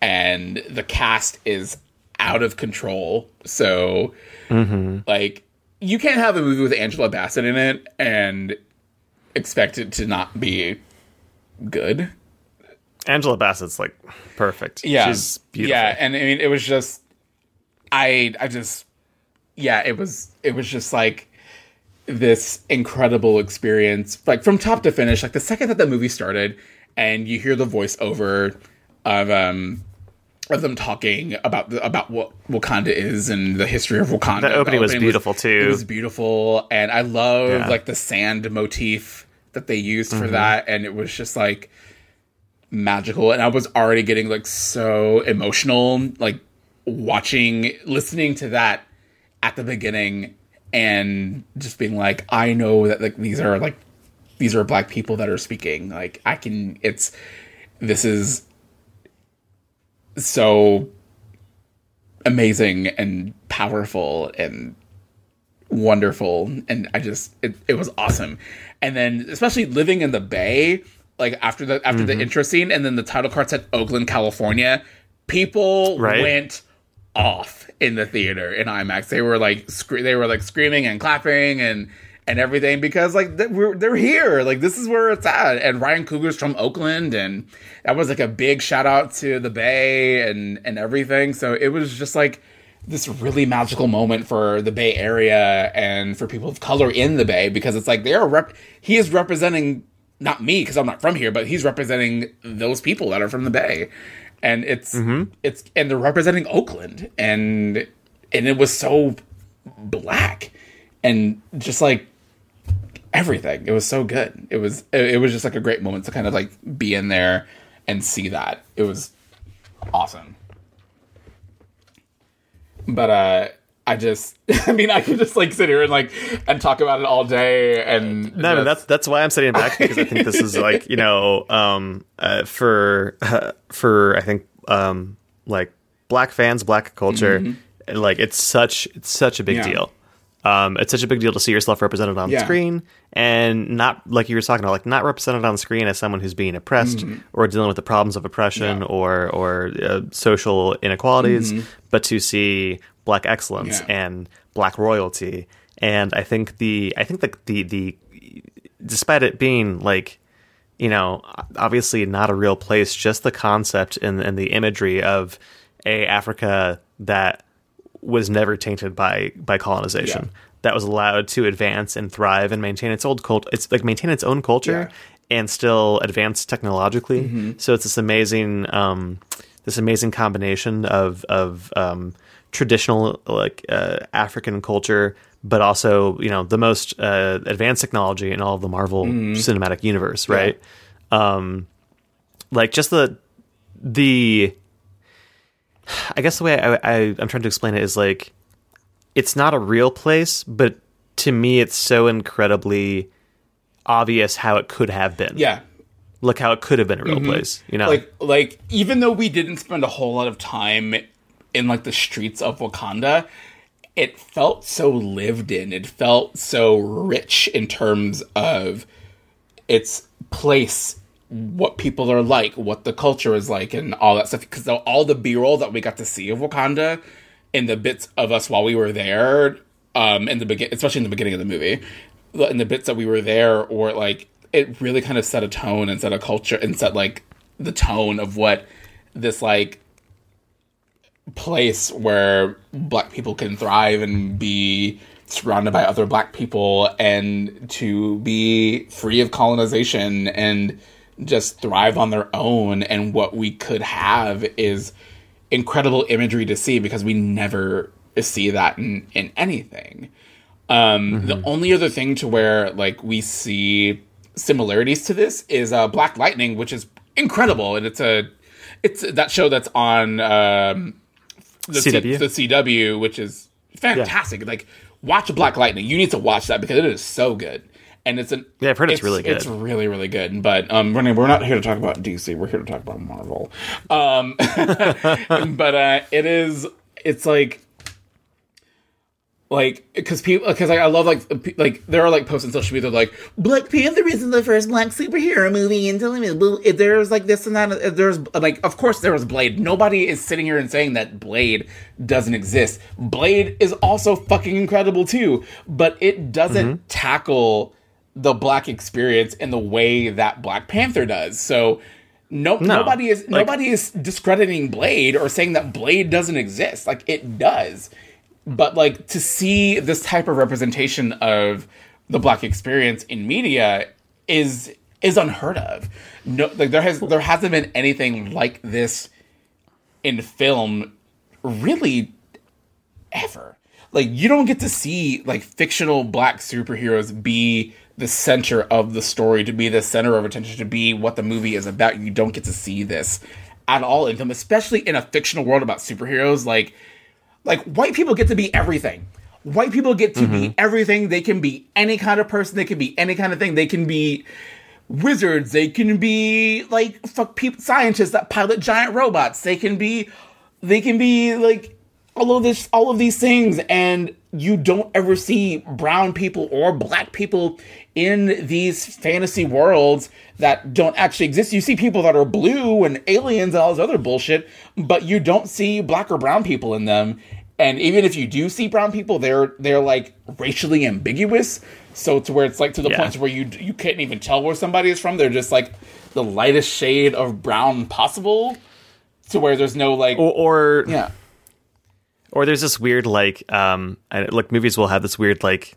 and the cast is out of control so mm-hmm. like you can't have a movie with angela bassett in it and expect it to not be good
Angela Bassett's like perfect.
yeah
she's beautiful.
yeah and i mean it was just i i just yeah it was it was just like this incredible experience like from top to finish like the second that the movie started and you hear the voiceover of um of them talking about the, about what Wakanda is and the history of Wakanda.
That opening was beautiful, too.
It was beautiful, and I love
Yeah.
like the sand motif that they used for
Mm-hmm.
that, and it was just like magical and i was already getting like so emotional like watching listening to that at the beginning and just being like i know that like these are like these are black people that are speaking. Like i can it's this is so amazing and powerful and wonderful and i just it, it was awesome. And then especially living in the bay like after the after the mm-hmm. intro scene and then the title card said oakland california. People
Right.
went off in the theater in imax. They were like scre- they were like screaming and clapping and and everything because like we're they're here. Like this is where it's at. And Ryan Coogler's from Oakland and that was like a big shout out to the Bay and and everything. So it was just like this really magical moment for the Bay Area and for people of color in the Bay because it's like they're rep he is representing not me because I'm not from here but he's representing those people that are from the Bay and it's mm-hmm. it's and they're representing Oakland and and it was so black and just like everything. It was so good. It was it, was just like a great moment to kind of like be in there and see that. It was awesome. But uh I just I mean I could just like sit here and like and talk about it all day and
No, just... that's that's why I'm sitting back because I think this is like, you know, um uh, for uh, for I think um like black fans, black culture, mm-hmm. like it's such it's such a big yeah. deal um, it's such a big deal to see yourself represented on yeah. screen and not like you were talking about, like not represented on screen as someone who's being oppressed mm-hmm. or dealing with the problems of oppression yeah. or or uh, social inequalities, mm-hmm. but to see black excellence yeah. and black royalty. And I think the I think the the the despite it being like you know obviously not a real place, just the concept and and the imagery of a Africa that was never tainted by by colonization. Yeah. That was allowed to advance and thrive and maintain its old cult. It's like maintain its own culture yeah. and still advance technologically. Mm-hmm. So it's this amazing, um, this amazing combination of of um, traditional like uh, African culture, but also you know the most uh, advanced technology in all of the Marvel mm-hmm. cinematic universe, right? Yeah. Um, like just the the I guess the way I, I, I'm trying to explain it is like it's not a real place, but to me, it's so incredibly obvious how it could have been.
Yeah.
Look how it could have been a real mm-hmm. place, you know?
Like, like, even though we didn't spend a whole lot of time in, like, the streets of Wakanda, it felt so lived in. It felt so rich in terms of its place what people are like, what the culture is like, and all that stuff. Because all the B roll that we got to see of Wakanda in the bits of us while we were there, um, in the begin, especially in the beginning of the movie, in the bits that we were there, or like it really kind of set a tone and set a culture and set like the tone of what this like place where black people can thrive and be surrounded by other black people and to be free of colonization and just thrive on their own and what we could have is incredible imagery to see because we never see that in, in anything. Um, mm-hmm. The only other thing to where like we see similarities to this is uh, Black Lightning, which is incredible, and it's a it's that show that's on um, the CW, C- the CW, which is fantastic. Yeah. Like watch Black Lightning. You need to watch that because it is so good and it's an
yeah. I've heard it's,
it's,
really good.
It's really really good. But um, we're we're not here to talk about DC. We're here to talk about Marvel. Um, but uh, it is. It's like like because people because I, I love like like there are like posts on social media like Black Panther isn't the first black superhero movie and telling me there's like this and that there's like of course there was Blade nobody is sitting here and saying that Blade doesn't exist Blade is also fucking incredible too but it doesn't mm-hmm. tackle the black experience in the way that Black Panther does. So no, no nobody is like, nobody is discrediting Blade or saying that Blade doesn't exist. Like it does. But like to see this type of representation of the black experience in media is is unheard of. No like there has there hasn't been anything like this in film really ever. Like you don't get to see like fictional black superheroes be the center of the story, to be the center of attention, to be what the movie is about. You don't get to see this at all in film, especially in a fictional world about superheroes. Like, like white people get to be everything. White people get to mm-hmm. be everything. They can be any kind of person. They can be any kind of thing. They can be wizards. They can be like fuck people, scientists that pilot giant robots. They can be, they can be like all of this, all of these things, and you don't ever see brown people or black people in these fantasy worlds that don't actually exist. You see people that are blue and aliens and all this other bullshit, but you don't see black or brown people in them. And even if you do see brown people, they're they're like racially ambiguous. So to where it's like to the
Yeah.
point where you you can't even tell where somebody is from. They're just like the lightest shade of brown possible. To where there's no like
or, or
yeah
or there's this weird like um and like movies will have this weird like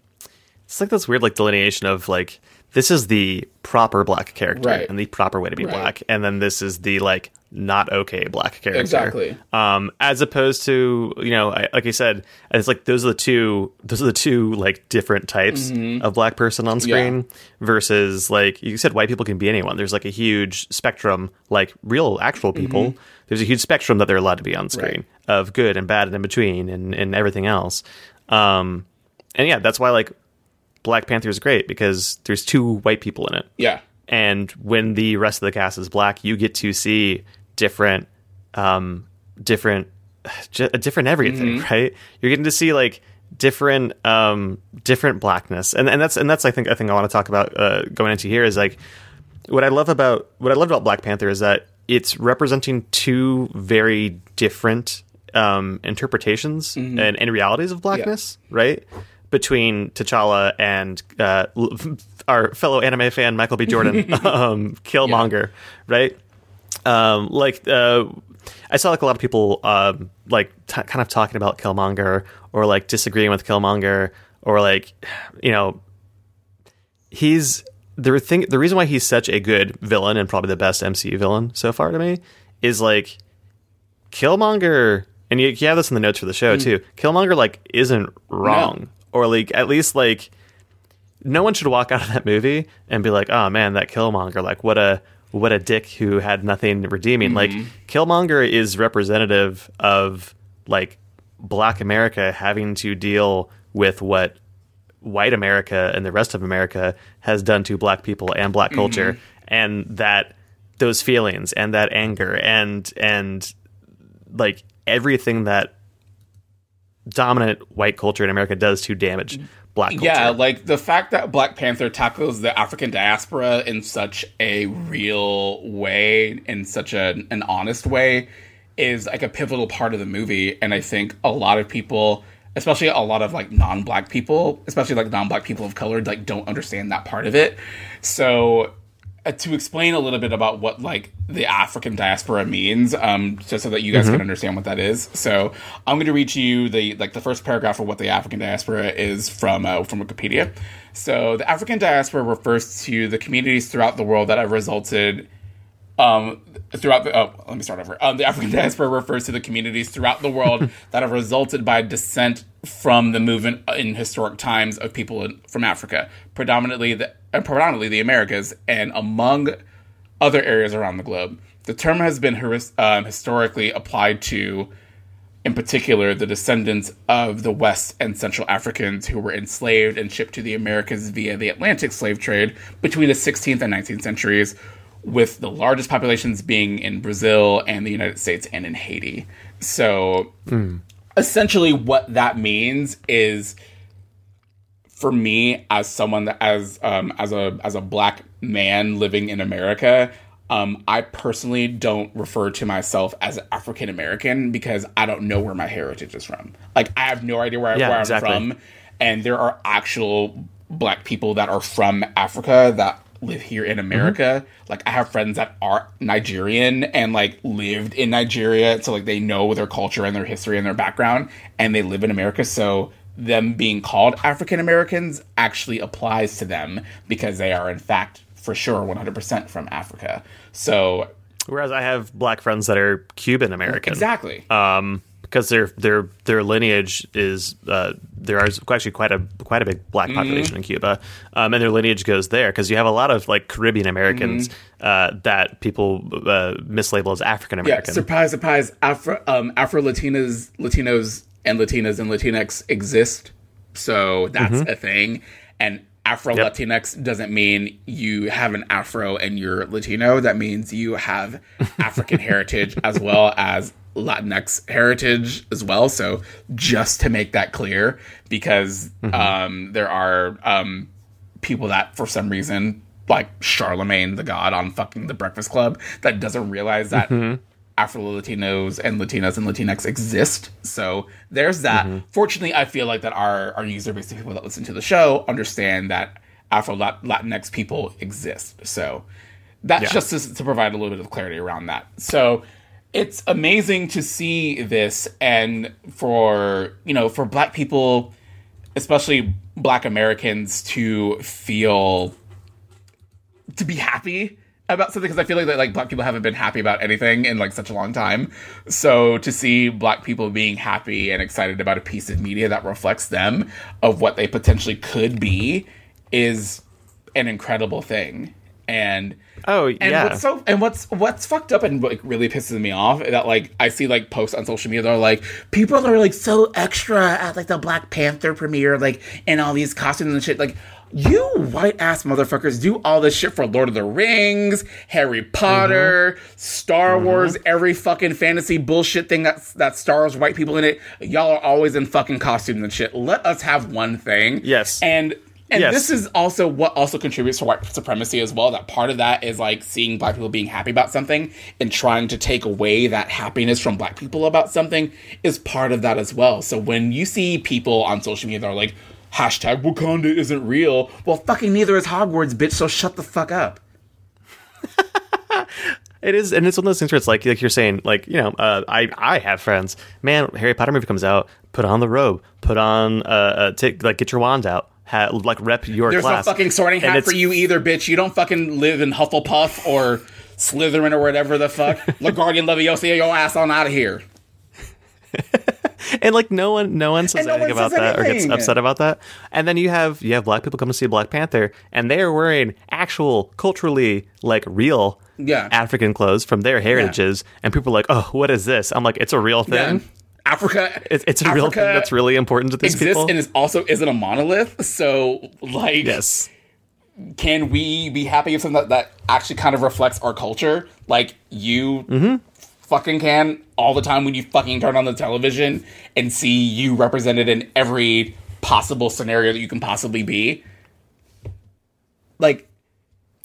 it's like this weird like delineation of like this is the proper black character
Right.
and the proper way to be
Right.
black and then this is the like not okay black character
Exactly.
um as opposed to you know I, like i said it's like those are the two those are the two like different types of black person on screen versus like you said white people can be anyone there's like a huge spectrum like real actual people there's a huge spectrum that they're allowed to be on screen
Right.
of good and bad and in between and, and everything else um and yeah that's why like black panther is great because there's two white people in it.
Yeah.
And when the rest of the cast is black you get to see different um different ju- different everything right? You're getting to see like different um different blackness. And and that's and that's i think i think i want to talk about uh going into here is like what i love about what i love about black panther is that it's representing two very different um interpretations and, and realities of blackness right between T'Challa and uh, our fellow anime fan Michael B. Jordan, um, Killmonger, right? Um, like uh, I saw like a lot of people um, like t- kind of talking about Killmonger or like disagreeing with Killmonger or like you know he's the thing the reason why he's such a good villain and probably the best MCU villain so far to me is like Killmonger, and you, you have this in the notes for the show too. Killmonger like isn't wrong, or like at least like no one should walk out of that movie and be like, oh man, that Killmonger, like what a what a dick who had nothing redeeming. Like mm-hmm. Killmonger is representative of like Black America having to deal with what white America and the rest of America has done to black people and black mm-hmm. culture and that those feelings and that anger and and like everything that dominant white culture in America does to damage black culture.
Yeah, like the fact that Black Panther tackles the African diaspora in such a real way, in such a, an honest way, is like a pivotal part of the movie. And I think a lot of people, especially a lot of like non black people, especially like non black people of color, like don't understand that part of it. So to explain a little bit about what like the African diaspora means, um, just so that you guys can understand what that is. So I'm going to read to you the like the first paragraph of what the African diaspora is from uh, from Wikipedia. So the African diaspora refers to the communities throughout the world that have resulted um, throughout the oh, let me start over. Um, the African diaspora refers to the communities throughout the world that have resulted by descent from the movement in historic times of people in, from Africa, predominantly the uh, predominantly the Americas, and among other areas around the globe. The term has been um, historically applied to, in particular, the descendants of the West and Central Africans who were enslaved and shipped to the Americas via the Atlantic slave trade between the 16th and 19th centuries, with the largest populations being in Brazil and the United States and in Haiti. So, essentially, what that means is for me as someone that as um as a as a black man living in America, um, I personally don't refer to myself as African American because I don't know where my heritage is from. Like I have no idea where,
Yeah,
where
exactly.
I'm from, and there are actual black people that are from Africa that live here in America. Like I have friends that are Nigerian and like lived in Nigeria, so like they know their culture and their history and their background, and they live in America. So them being called African Americans actually applies to them because they are in fact for sure 100% from Africa. So
Whereas I have black friends that are Cuban American.
exactly.
um, because their their their lineage is uh, are actually quite a quite a big black population in Cuba, um, and their lineage goes there because you have a lot of like Caribbean Americans uh, that people uh, mislabel as African American.
yeah, surprise surprise Afro um Afro Latinas, Latinos and Latinas and Latinx exist. So that's a thing. And Afro Latinx doesn't mean you have an afro and you're Latino. That means you have African heritage as well as Latinx heritage as well. So just to make that clear, because um, there are um, people that for some reason, like Charlemagne the God on fucking The Breakfast Club, that doesn't realize that Afro Latinos and Latinas and Latinx exist. So there's that. Mm-hmm. Fortunately, I feel like that our our user base, the people that listen to the show, understand that Afro Latinx people exist. So that's
Yeah.
just to, to provide a little bit of clarity around that. So it's amazing to see this, and for you know, for Black people, especially Black Americans, to feel to be happy about something because I feel like that, like black people haven't been happy about anything in like such a long time. So to see black people being happy and excited about a piece of media that reflects them of what they potentially could be is an incredible thing. And
Oh
and
yeah.
what's so and what's what's fucked up and like really pisses me off that like I see like posts on social media that are like people are like so extra at like the Black Panther premiere like in all these costumes and shit like you white ass motherfuckers do all this shit for Lord of the Rings, Harry Potter, mm-hmm. Star mm-hmm. Wars, every fucking fantasy bullshit thing that that stars white people in it. Y'all are always in fucking costumes and shit. Let us have one thing.
Yes.
And and
Yes.
this is also what also contributes to white supremacy as well. That part of that is like seeing black people being happy about something and trying to take away that happiness from black people about something is part of that as well. So when you see people on social media that are like, hashtag Wakanda isn't real, well, fucking neither is Hogwarts, bitch, so shut the fuck up.
It is, and it's one of those things where it's like, like you're saying, like you know, uh, I I have friends. Man, Harry Potter movie comes out, put on the robe, put on, uh, uh take like get your wand out, ha, like rep your
There's
class.
no fucking sorting hat for you either, bitch. You don't fucking live in Hufflepuff or Slytherin or whatever the fuck. LaGuardian Leviosa, your ass on out of here.
and like no one no one says
no
anything
one
about
says
that or gets upset about that and then you have you have black people come to see black panther and they are wearing actual culturally like real
Yeah.
african clothes from their heritages and people are like oh what is this i'm like it's a real thing
Yeah. Africa,
it's, it's a real thing that's really important to these
exists
people
and is also isn't a monolith. So, like,
yes
can we be happy with something that, that actually kind of reflects our culture? Like you
Mm-hmm.
Fucking can all the time when you fucking turn on the television and see you represented in every possible scenario that you can possibly be. Like,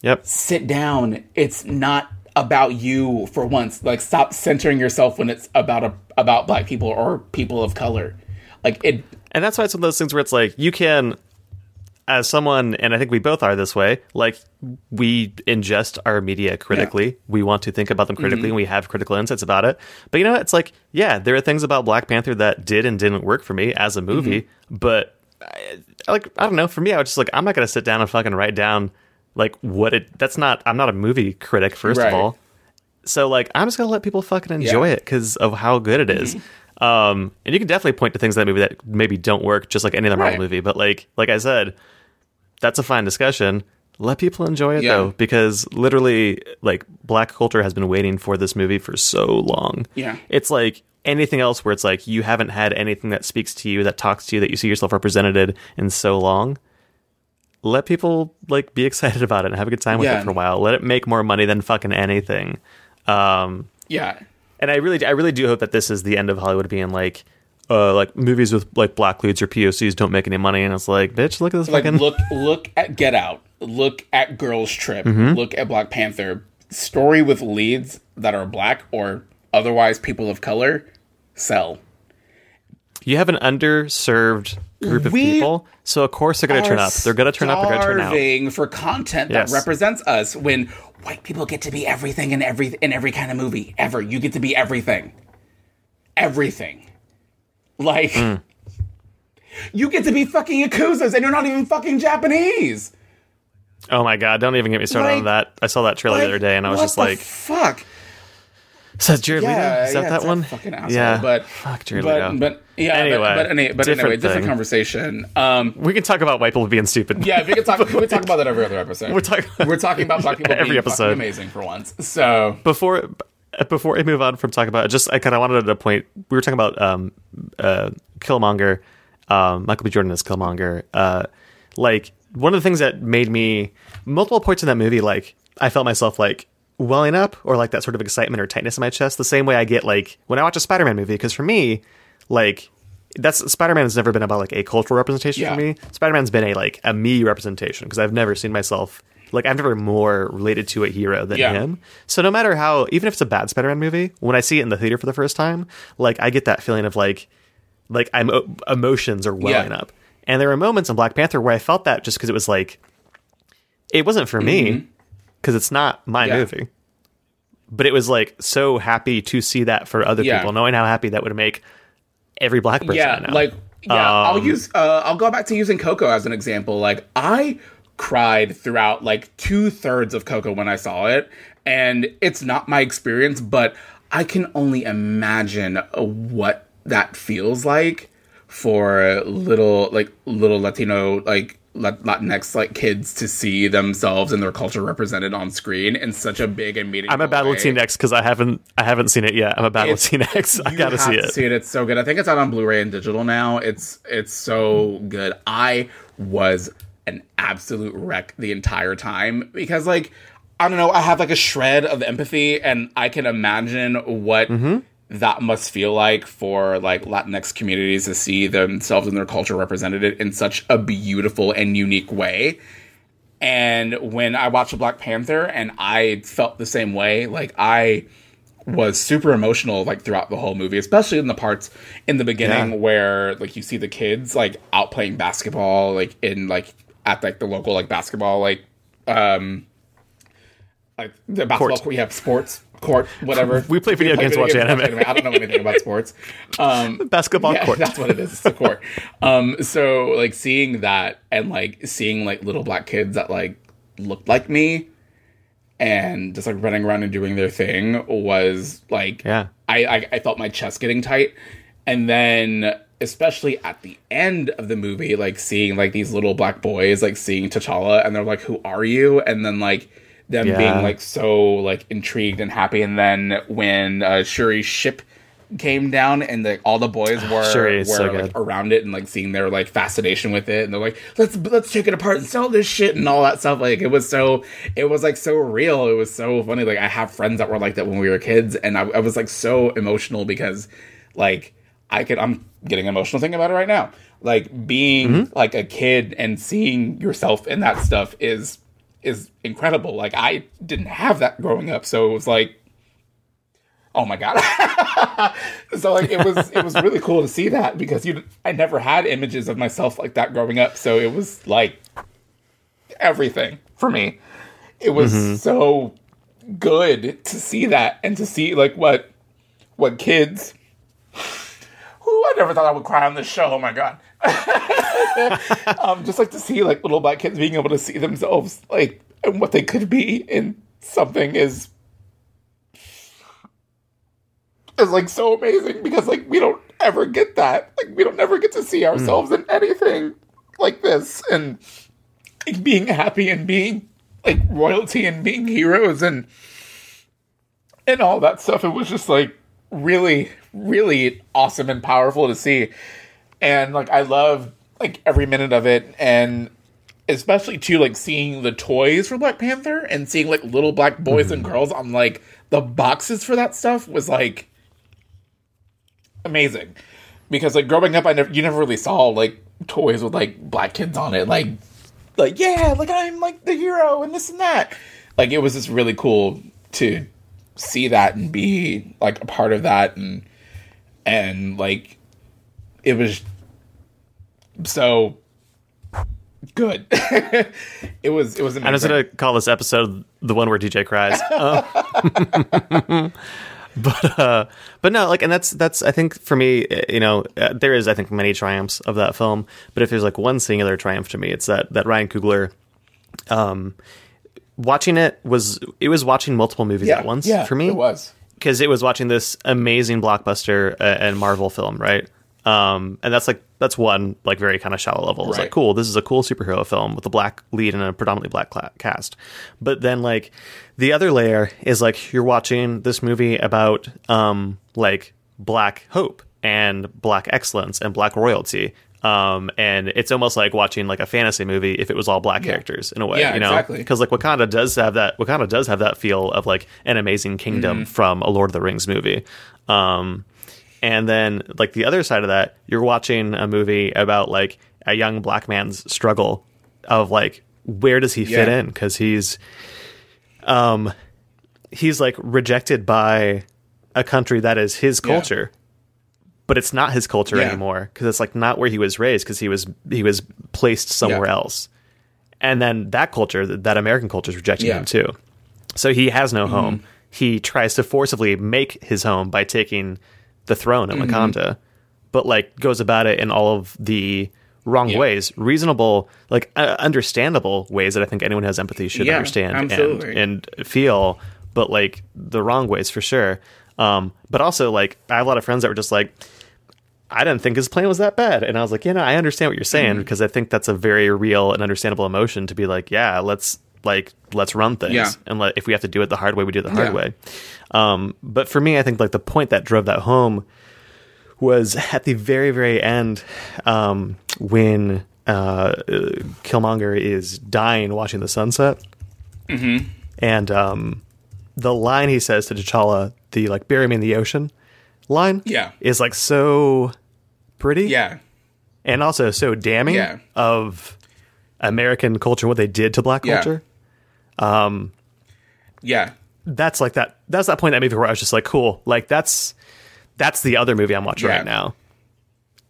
yep
sit down. It's not about you for once. Like, stop centering yourself when it's about a about black people or people of color. Like it.
And that's why it's one of those things where it's like you can, as someone, and I think we both are this way. Like we ingest our media critically. We want to think about them critically, mm-hmm. and we have critical insights about it. But you know, it's like, yeah, there are things about Black Panther that did and didn't work for me as a movie. Mm-hmm. But I, like, I don't know. For me, I was just like, I'm not going to sit down and fucking write down like what it. That's not. I'm not a movie critic. First
Right.
of all. So like, I'm just gonna let people fucking enjoy
Yeah.
it because of how good it is. Mm-hmm. Um, and you can definitely point to things in that movie that maybe don't work, just like any other Marvel
Right.
movie. But like, like I said, that's a fine discussion. Let people enjoy it
Yeah.
though, because literally, like, black culture has been waiting for this movie for so long.
Yeah.
it's like anything else where it's like you haven't had anything that speaks to you, that talks to you, that you see yourself represented in so long. Let people like be excited about it and have a good time with
Yeah.
it for a while. Let it make more money than fucking anything. Um,
Yeah.
and I really, I really do hope that this is the end of Hollywood being like, uh, like movies with like black leads or POCs don't make any money, and it's like, bitch, look at this
like
fucking.
look look at Get Out, look at Girls Trip,
Mm-hmm.
look at Black Panther. Story with leads that are black or otherwise people of color sell.
you have an underserved group of
We
people, so of course they're going to turn up. They're going to turn up. They're going to turn out.
for content
Yes.
that represents us. When white people get to be everything in every in every kind of movie ever, you get to be everything, everything. Like
Hmm.
you get to be fucking yakuzas, and you're not even fucking Japanese.
Oh my god! Don't even get me started on that. I saw that trailer the other day, and I was just like,
"Fuck."
"Is that Jared Leto? Is that
yeah,
that one?"
Fucking asshole.
yeah,
but
fuck Jared
but,
Leto.
but yeah,
Anyway,
but, but, any, but
different
anyway, different
thing.
conversation. Um,
we can talk about white people being stupid.
yeah, we can talk. we talk about that every other episode.
We're talking-
We're talking about black people
Every
being
episode.
amazing for once. So
before before I move on from talking about it, just I kind of wanted to point. We were talking about um, uh, Killmonger, um, Michael B. Jordan as Killmonger. Uh, like one of the things that made me multiple points in that movie, like I felt myself like welling up or like that sort of excitement or tightness in my chest, the same way I get like when I watch a Spider-Man movie. Because for me, like that's Spider-Man has never been about like a cultural representation
Yeah.
for me. Spider-Man's been a like a me representation because I've never seen myself like I've never more related to a hero than
Yeah.
him. So no matter how, even if it's a bad Spider-Man movie, when I see it in the theater for the first time, like I get that feeling of like, like I'm emotions are welling
Yeah.
up. And there are moments in Black Panther where I felt that just because it was like, it wasn't for me because it's not my
Mm-hmm. Yeah.
movie. But it was like so happy to see that for other people, knowing how happy that would make every black person.
Yeah like yeah i'll
Um,
use uh i'll go back to using coco as an example like i cried throughout like two-thirds of coco when i saw it and it's not my experience but i can only imagine what that feels like for little like little latino like Latinx like kids to see themselves and their culture represented on screen in such a big and meaningful
I'm a bad
way.
Latinx because I haven't I haven't seen it yet. I'm a bad
It's-
Latinx. I gotta see
to
it.
See it. It's so good. I think it's out on Blu-ray and digital now. It's it's so good. I was an absolute wreck the entire time because like I don't know. I have like a shred of empathy, and I can imagine what
Mm-hmm.
that must feel like for like Latinx communities to see themselves and their culture represented in such a beautiful and unique way. And when I watched Black Panther, and I felt the same way, like I was super emotional like throughout the whole movie, especially in the parts in the beginning
Yeah.
where like you see the kids like out playing basketball, like in like at like the local like basketball like um like the basketball
Court.
we have sports court whatever
We play video games, watch anime.
I don't know anything about sports. Um,
Basketball
yeah,
court.
That's what it is. It's a court. um, so like seeing that and like seeing like little black kids that like looked like me and just like running around and doing their thing was like
Yeah.
I, I I felt my chest getting tight. And then especially at the end of the movie, like seeing like these little black boys like seeing T'Challa and they're like, Who are you? And then like them
Yeah.
being like so like intrigued and happy. And then when uh Shuri's ship came down and like all the boys were
Shuri
were
so
like around it and like seeing their like fascination with it and they're like let's let's take it apart and sell this shit and all that stuff like it was so it was like so real it was so funny like i have friends that were like that when we were kids and i, I was like so emotional because like i could i'm getting emotional thinking about it right now. Like being
Mm-hmm.
like a kid and seeing yourself in that stuff is is incredible. Like i didn't have that growing up so it was like oh my god. So like it was it was really cool to see that because you I never had images of myself like that growing up so it was like everything for me. It was so good to see that and to see like what what kids I never thought I would cry on this show oh my god um just like to see like little black kids being able to see themselves like and what they could be in something is is like so amazing because like we don't ever get that. Like we don't ever get to see ourselves in anything like this and like, being happy and being like royalty and being heroes and and all that stuff. It was just like really, really awesome and powerful to see. And like I love like every minute of it. And especially too like seeing the toys for Black Panther and seeing like little black boys and mm-hmm. girls on like the boxes for that stuff was like amazing. Because like growing up I never you never really saw like toys with like black kids on it. Like like yeah like I'm like the hero and this and that. Like it was just really cool to see that and be like a part of that and and like it was so good it was it was amazing
I'm just gonna call this episode the one where DJ cries. Um, but uh, but no, like, and that's that's I think for me, uh, you know, uh, there is I think many triumphs of that film. But if there's like one singular triumph to me, it's that that Ryan Coogler, um, watching it was it was watching multiple movies
yeah
at once
yeah
for me
it was
because it was watching this amazing blockbuster uh, and Marvel film, right? Um, and that's like that's one like very kind of shallow level. It's
Right.
like cool. This is a cool superhero film with a black lead and a predominantly black cla- cast. But then like the other layer is like you're watching this movie about um like black hope and black excellence and black royalty. Um, and it's almost like watching like a fantasy movie if it was all black characters in a way,
Yeah,
you know,
exactly.
because like Wakanda does have that. Wakanda does have that feel of like an amazing kingdom
Mm-hmm.
from a Lord of the Rings movie. Um, and then like the other side of that, you're watching a movie about like a young black man's struggle of like where does he fit in? Because he's, um, he's like rejected by a country that is his
Yeah.
culture, but it's not his culture
Yeah.
anymore because it's like not where he was raised because he was he was placed somewhere
Yeah.
else, and then that culture, that American culture, is rejecting
Yeah. Mm-hmm.
him too. So he has no home. He tries to forcibly make his home by taking the throne in
Mm-hmm.
Wakanda, but like goes about it in all of the wrong
Yeah.
ways, reasonable, like uh, understandable ways that I think anyone who has empathy should
Yeah,
understand and and feel, but like the wrong ways for sure. Um, but also like I have a lot of friends that were just like, I didn't think his plan was that bad, and I was like, you know, I understand what you're saying
Mm-hmm.
because I think that's a very real and understandable emotion to be like, yeah, let's like let's run things,
Yeah.
and let, if we have to do it the hard way, we do it the hard
Yeah.
way. Um, but for me, I think like the point that drove that home was at the very very end um, when uh, Killmonger is dying watching the sunset, mm-hmm. and um, the line he says to T'Challa, the like "bury me in the ocean" line,
Yeah.
is like so pretty,
Yeah.
and also so damning
Yeah.
of American culture, what they did to Black
Yeah.
culture.
Um, yeah.
That's like that. That's that point in that movie where I was just like, cool, like that's that's the other movie I'm watching
Yeah.
right now,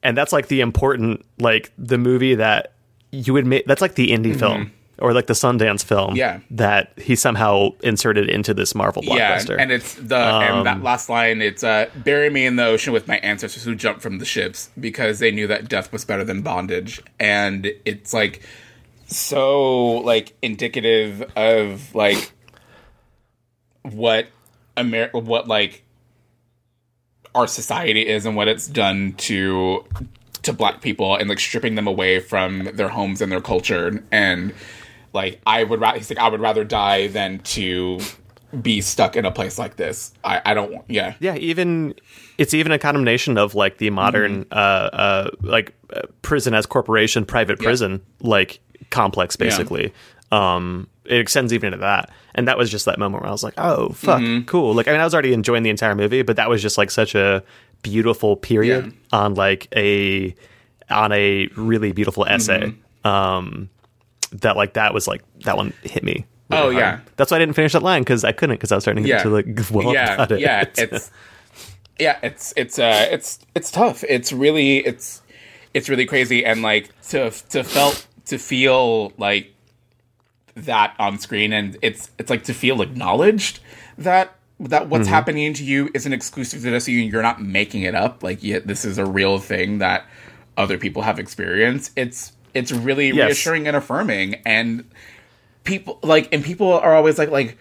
and that's like the important, like the movie that you would make. That's like the indie film or like the Sundance film.
Yeah.
that he somehow inserted into this Marvel
Yeah,
blockbuster.
and it's the
Um,
and that last line. It's uh, bury me in the ocean with my ancestors who jumped from the ships because they knew that death was better than bondage, and it's like so like indicative of like what Amer what like our society is and what it's done to to black people and like stripping them away from their homes and their culture and like I would rather he's like I would rather die than to be stuck in a place like this. I I don't want yeah.
Yeah, even it's even a condemnation of like the modern
Mm-hmm.
uh uh like uh, prison as corporation, private prison like complex basically. Um it extends even into that. And that was just that moment where I was like, "Oh, fuck,
Mm-hmm.
cool." Like I mean, I was already enjoying the entire movie, but that was just like such a beautiful period
Yeah.
on like a on a really beautiful essay.
Mm-hmm.
Um that like that was like that one hit me. really
Oh,
hard.
yeah.
That's why I didn't finish that line because I couldn't because I was starting to get
Yeah.
to like well
yeah,
about it.
yeah, it's yeah, it's it's uh it's it's tough. It's really it's it's really crazy and like to to felt to feel like that on screen and it's it's like to feel acknowledged that that what's
Mm-hmm.
happening to you isn't exclusive to just you you're not making it up like yeah, this is a real thing that other people have experienced it's it's really
Yes.
reassuring and affirming. And people like and people are always like like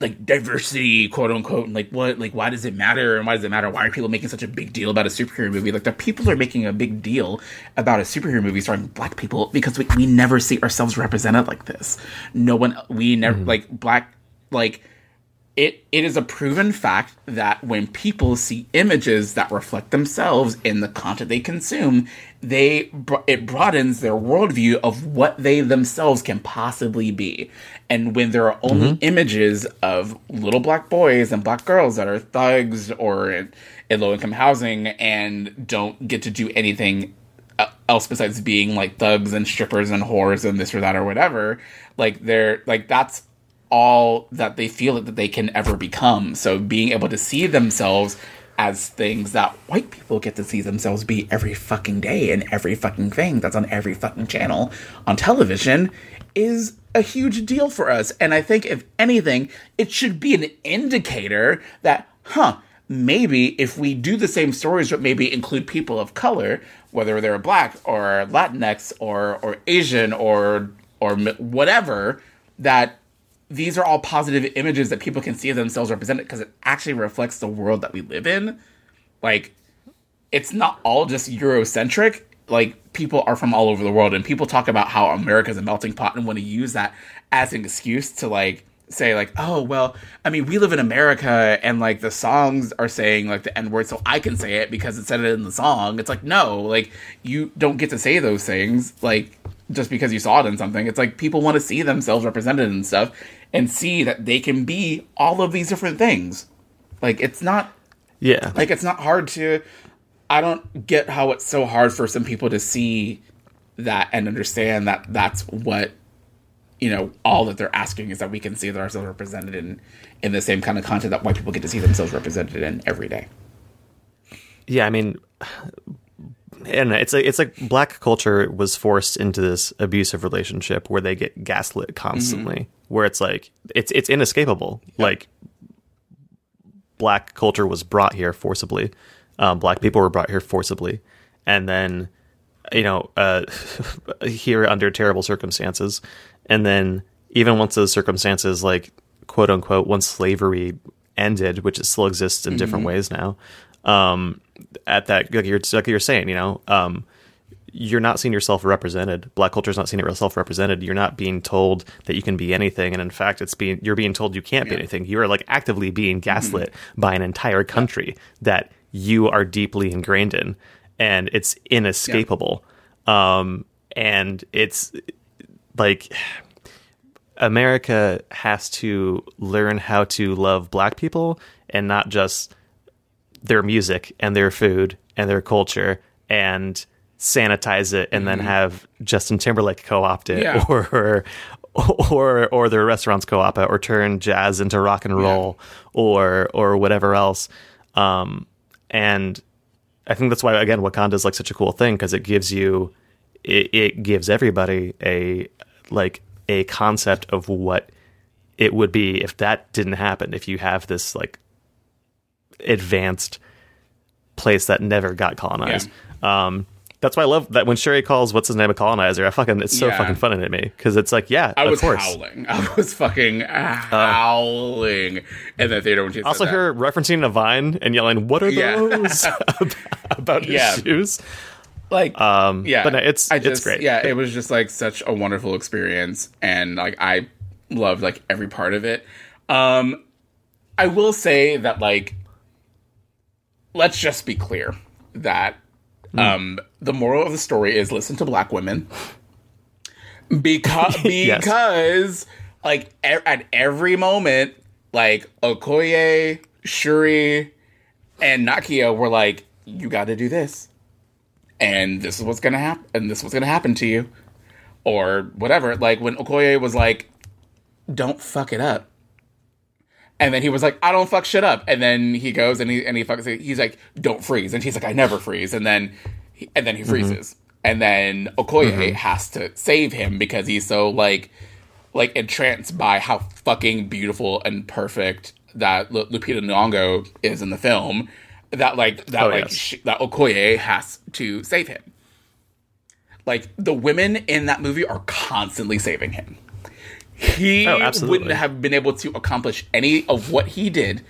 like diversity quote unquote and like what like why does it matter? And why does it matter? Why are people making such a big deal about a superhero movie? Like the people are making a big deal about a superhero movie starring black people because we, we never see ourselves represented like this. No one we never mm-hmm. like black like it it is a proven fact that when people see images that reflect themselves in the content they consume, they it broadens their worldview of what they themselves can possibly be. And when there are only images of little black boys and black girls that are thugs or in, in low income housing and don't get to do anything uh, else besides being like thugs and strippers and whores and this or that or whatever, like they're like that's all that they feel that they can ever become. So being able to see themselves as things that white people get to see themselves be every fucking day and every fucking thing that's on every fucking channel on television is a huge deal for us. And I think if anything, it should be an indicator that, huh, maybe if we do the same stories but maybe include people of color, whether they're black or Latinx or or Asian or or whatever, that these are all positive images that people can see of themselves represented because it actually reflects the world that we live in. Like, it's not all just Eurocentric. Like, people are from all over the world, and people talk about how America's a melting pot and want to use that as an excuse to, like, say, like, oh, well, I mean, we live in America, and, like, the songs are saying, like, the N word, so I can say it because it said it in the song. It's like, no, like, you don't get to say those things. Like, just because you saw it in something. It's like people want to see themselves represented and stuff and see that they can be all of these different things. Like it's not
Yeah.
like it's not hard to I don't get how it's so hard for some people to see that and understand that that's what you know, all that they're asking is that we can see that ourselves represented in in the same kind of content that white people get to see themselves represented in every day.
Yeah, I mean, and it's like it's like black culture was forced into this abusive relationship where they get gaslit constantly,
Mm-hmm.
where it's like it's it's inescapable. Like black culture was brought here forcibly, um, black people were brought here forcibly, and then you know uh, here under terrible circumstances, and then even once those circumstances like quote unquote once slavery ended, which it still exists in different ways now. Um, at that, like you're, like you're saying, you know, um, you're not seeing yourself represented. Black culture is not seeing yourself represented. You're not being told that you can be anything, and in fact, it's being you're being told you can't be anything. You are like actively being gaslit by an entire country that you are deeply ingrained in, and it's inescapable. Um, and it's like America has to learn how to love black people and not just their music and their food and their culture and sanitize it and then have Justin Timberlake co-opt it
Yeah.
or or or their restaurants co-op it or turn jazz into rock and roll or or whatever else. Um and I think that's why again Wakanda is like such a cool thing because it gives you it, it gives everybody a like a concept of what it would be if that didn't happen. If you have this like advanced place that never got colonized um that's why I love that when Shuri calls what's his name a colonizer I fucking it's so
Yeah.
fucking funny to me because it's like yeah
I
of
was
course
howling. I was fucking howling in the theater when she
also
that.
her referencing a vine and yelling what are
Yeah.
those about his
Yeah.
shoes
like
um
yeah
but no, it's
I
it's
just,
great
yeah it was just like such a wonderful experience and like i loved like every part of it um i will say that like let's just be clear that
Hmm.
um the moral of the story is listen to black women. Because
Yes.
because like e- at every moment like okoye shuri and nakia were like you got to do this. And this is what's gonna happen and this is what's gonna happen to you. Or whatever. Like when okoye was like don't fuck it up and then he was like i don't fuck shit up and then he goes and he and he fucks he's like don't freeze and she's like i never freeze and then he, and then he mm-hmm. freezes and then okoye mm-hmm. has to save him because he's so like like entranced by how fucking beautiful and perfect that Lu- Lupita Nyong'o is in the film that like that
Oh,
like
yes.
sh- that Okoye has to save him. Like the women in that movie are constantly saving him. He
Oh,
wouldn't have been able to accomplish any of what he did.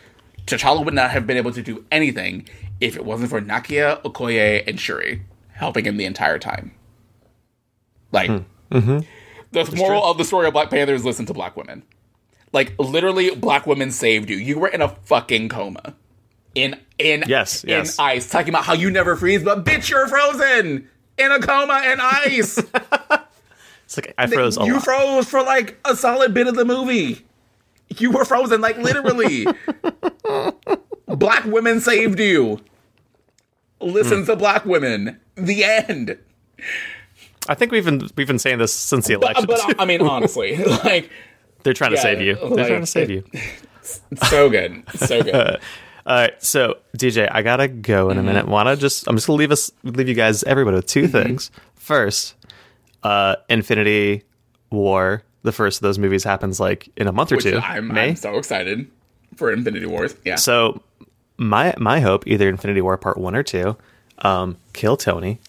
T'Challa would not have been able to do anything if it wasn't for Nakia, Okoye, and Shuri helping him the entire time. Like mm-hmm. the moral of the story of Black Panther is listen to black women. Like literally, black women saved you. You were in a fucking coma, in in
Yes,
in
yes.
ice, talking about how you never freeze, but bitch, you're frozen in a coma in ice.
it's like I froze
you
lot.
froze for like a solid bit of the movie. You were frozen, like literally. black women saved you. Listen
Hmm.
to black women. The end.
I think we've been we've been saying this since the election.
But I mean, honestly, like
They're trying to save you. They're
like,
trying to save you.
so good, so good.
All right, so DJ, I gotta go in a minute. Wanna just? I'm just gonna leave us, leave you guys, everybody, with 2 things. First, uh, Infinity War. The first of those movies happens like in a month or
Which
two.
I'm,
May.
I'm so excited for Infinity Wars. Yeah.
So my my hope, either Infinity War Part One or Two, um, kill Tony.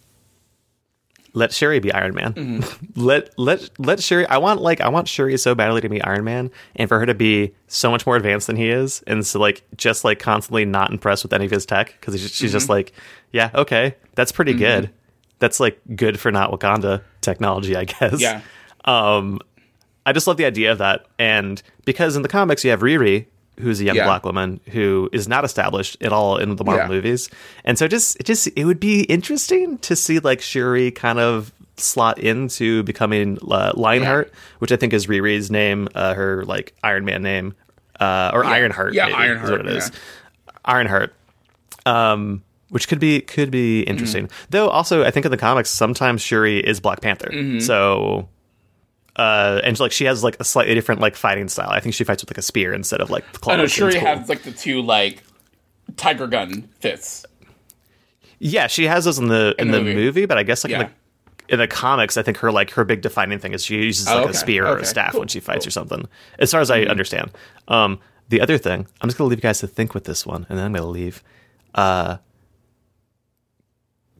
Let Shuri be Iron Man.
Mm-hmm.
let let let Shuri. I want like I want Shuri so badly to be Iron Man, and for her to be so much more advanced than he is, and so like just like constantly not impressed with any of his tech because she's just
Mm-hmm.
like, yeah, okay, that's pretty good. That's like good for not Wakanda technology, I guess.
yeah.
Um, I just love the idea of that, and because in the comics you have Riri, who's a young
Yeah.
black woman who is not established at all in the Marvel
Yeah.
movies, and so just it just it would be interesting to see like Shuri kind of slot into becoming uh, Lionheart, which I think is Riri's name, uh, her like Iron Man name, uh, or Ironheart.
Yeah,
maybe,
Ironheart,
is what it is.
yeah.
Ironheart. Um, which could be could be interesting. Though also I think in the comics sometimes Shuri is Black Panther.
Mm-hmm.
So uh, and like she has like a slightly different like fighting style. I think she fights with like a spear instead of like claws.
I know Shuri
cool.
has like the two like tiger gun fists.
Yeah, she has those in the in,
the
the
movie.
movie. but I guess like
Yeah.
in, the, in the comics, I think her like her big defining thing is she uses
Oh,
like
okay.
a spear or a staff
Cool.
when she fights
Cool.
or something. As far as I understand. Um, the other thing, I'm just gonna leave you guys to think with this one, and then I'm gonna leave. Uh,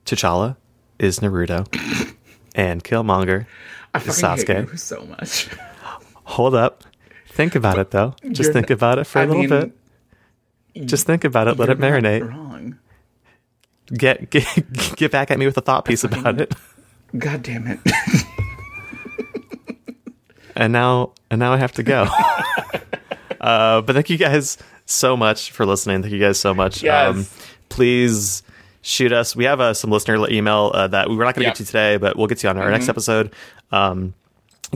T'Challa is Naruto, and Killmonger
I
is Sasuke.
you so much.
Hold up, think about it though. Just
You're
think
n-
about it for a
I
little
mean,
bit. Just think about it. Let it marinate.
Wrong.
Get, get get back at me with a thought piece about it.
God damn it.
and now and now I have to go. uh, but thank you guys so much for listening. Thank you guys so much. Um,
Yes.
please shoot us. We have uh, some listener email uh, that we were not going to get to today, but we'll get to you on our next episode. Um,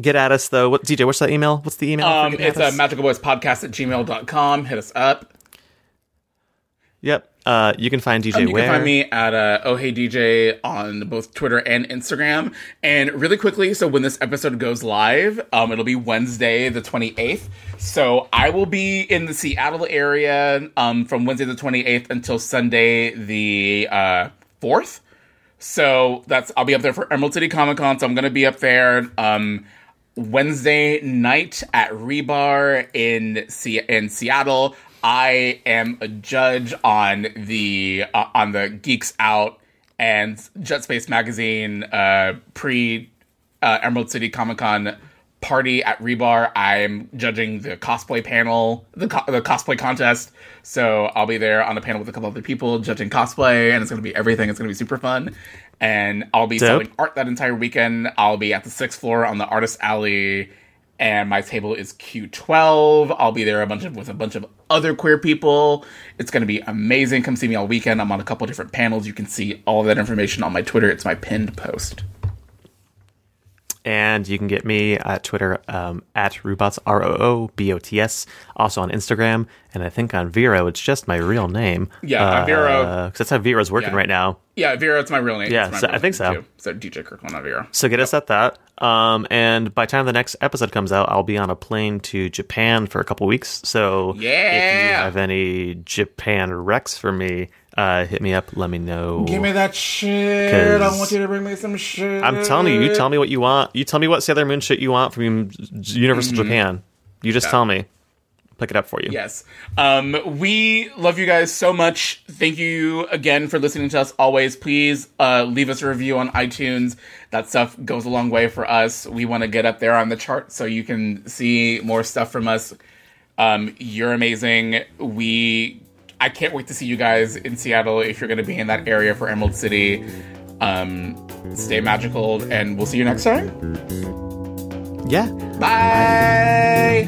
get at us though. What DJ? What's that email? What's the email?
um, it's
at
a
us?
magical boys podcast at gmail.com. Hit us up.
Yep. Uh, you can find DJ
Um, you
where
can find me at uh, Oh Hey DJ on both Twitter and Instagram. And really quickly, so when this episode goes live, um, it'll be Wednesday the 28th. So I will be in the Seattle area um, from Wednesday the 28th until Sunday the uh, 4th. So that's I'll be up there for Emerald City Comic Con. So I'm gonna be up there um, Wednesday night at Rebar in Se- in Seattle. I am a judge on the uh, on the Geeks Out and Jet Space Magazine uh, pre uh, Emerald City Comic Con party at Rebar. I'm judging the cosplay panel, the co- the cosplay contest. So I'll be there on the panel with a couple other people judging cosplay, and it's going to be everything. It's going to be super fun, and I'll be
Dope.
selling art that entire weekend. I'll be at the sixth floor on the Artist Alley, and my table is Q12. I'll be there a bunch of with a bunch of other queer people. It's going to be amazing. Come see me all weekend. I'm on a couple different panels. You can see all that information on my Twitter. It's my pinned post.
And you can get me at Twitter um, at Roobots, R O O B O T S. Also on Instagram. And I think on Vero, it's just my real name.
Yeah, on Vero-
Because that's how Vero's working
Yeah.
right now.
Yeah, Vero, it's my real name.
Yeah, so I think so.
too. So DJ Kirkland Vero.
So get us at that. Um, and by the time the next episode comes out, I'll be on a plane to Japan for a couple weeks. So yeah. if you have any Japan recs for me, uh, hit me up. Let me know.
Give me that shit. I want you to bring me some shit.
I'm telling you, you tell me what you want. You tell me what Sailor Moon shit you want from Universal Japan. You just tell me. Pick it up for you.
Yes. Um, we love you guys so much. Thank you again for listening to us always. Please uh, leave us a review on iTunes. That stuff goes a long way for us. We want to get up there on the chart so you can see more stuff from us. Um, you're amazing. We I can't wait to see you guys in Seattle if you're going to be in that area for Emerald City. Um, stay magical, and we'll see you next time.
Yeah.
Bye.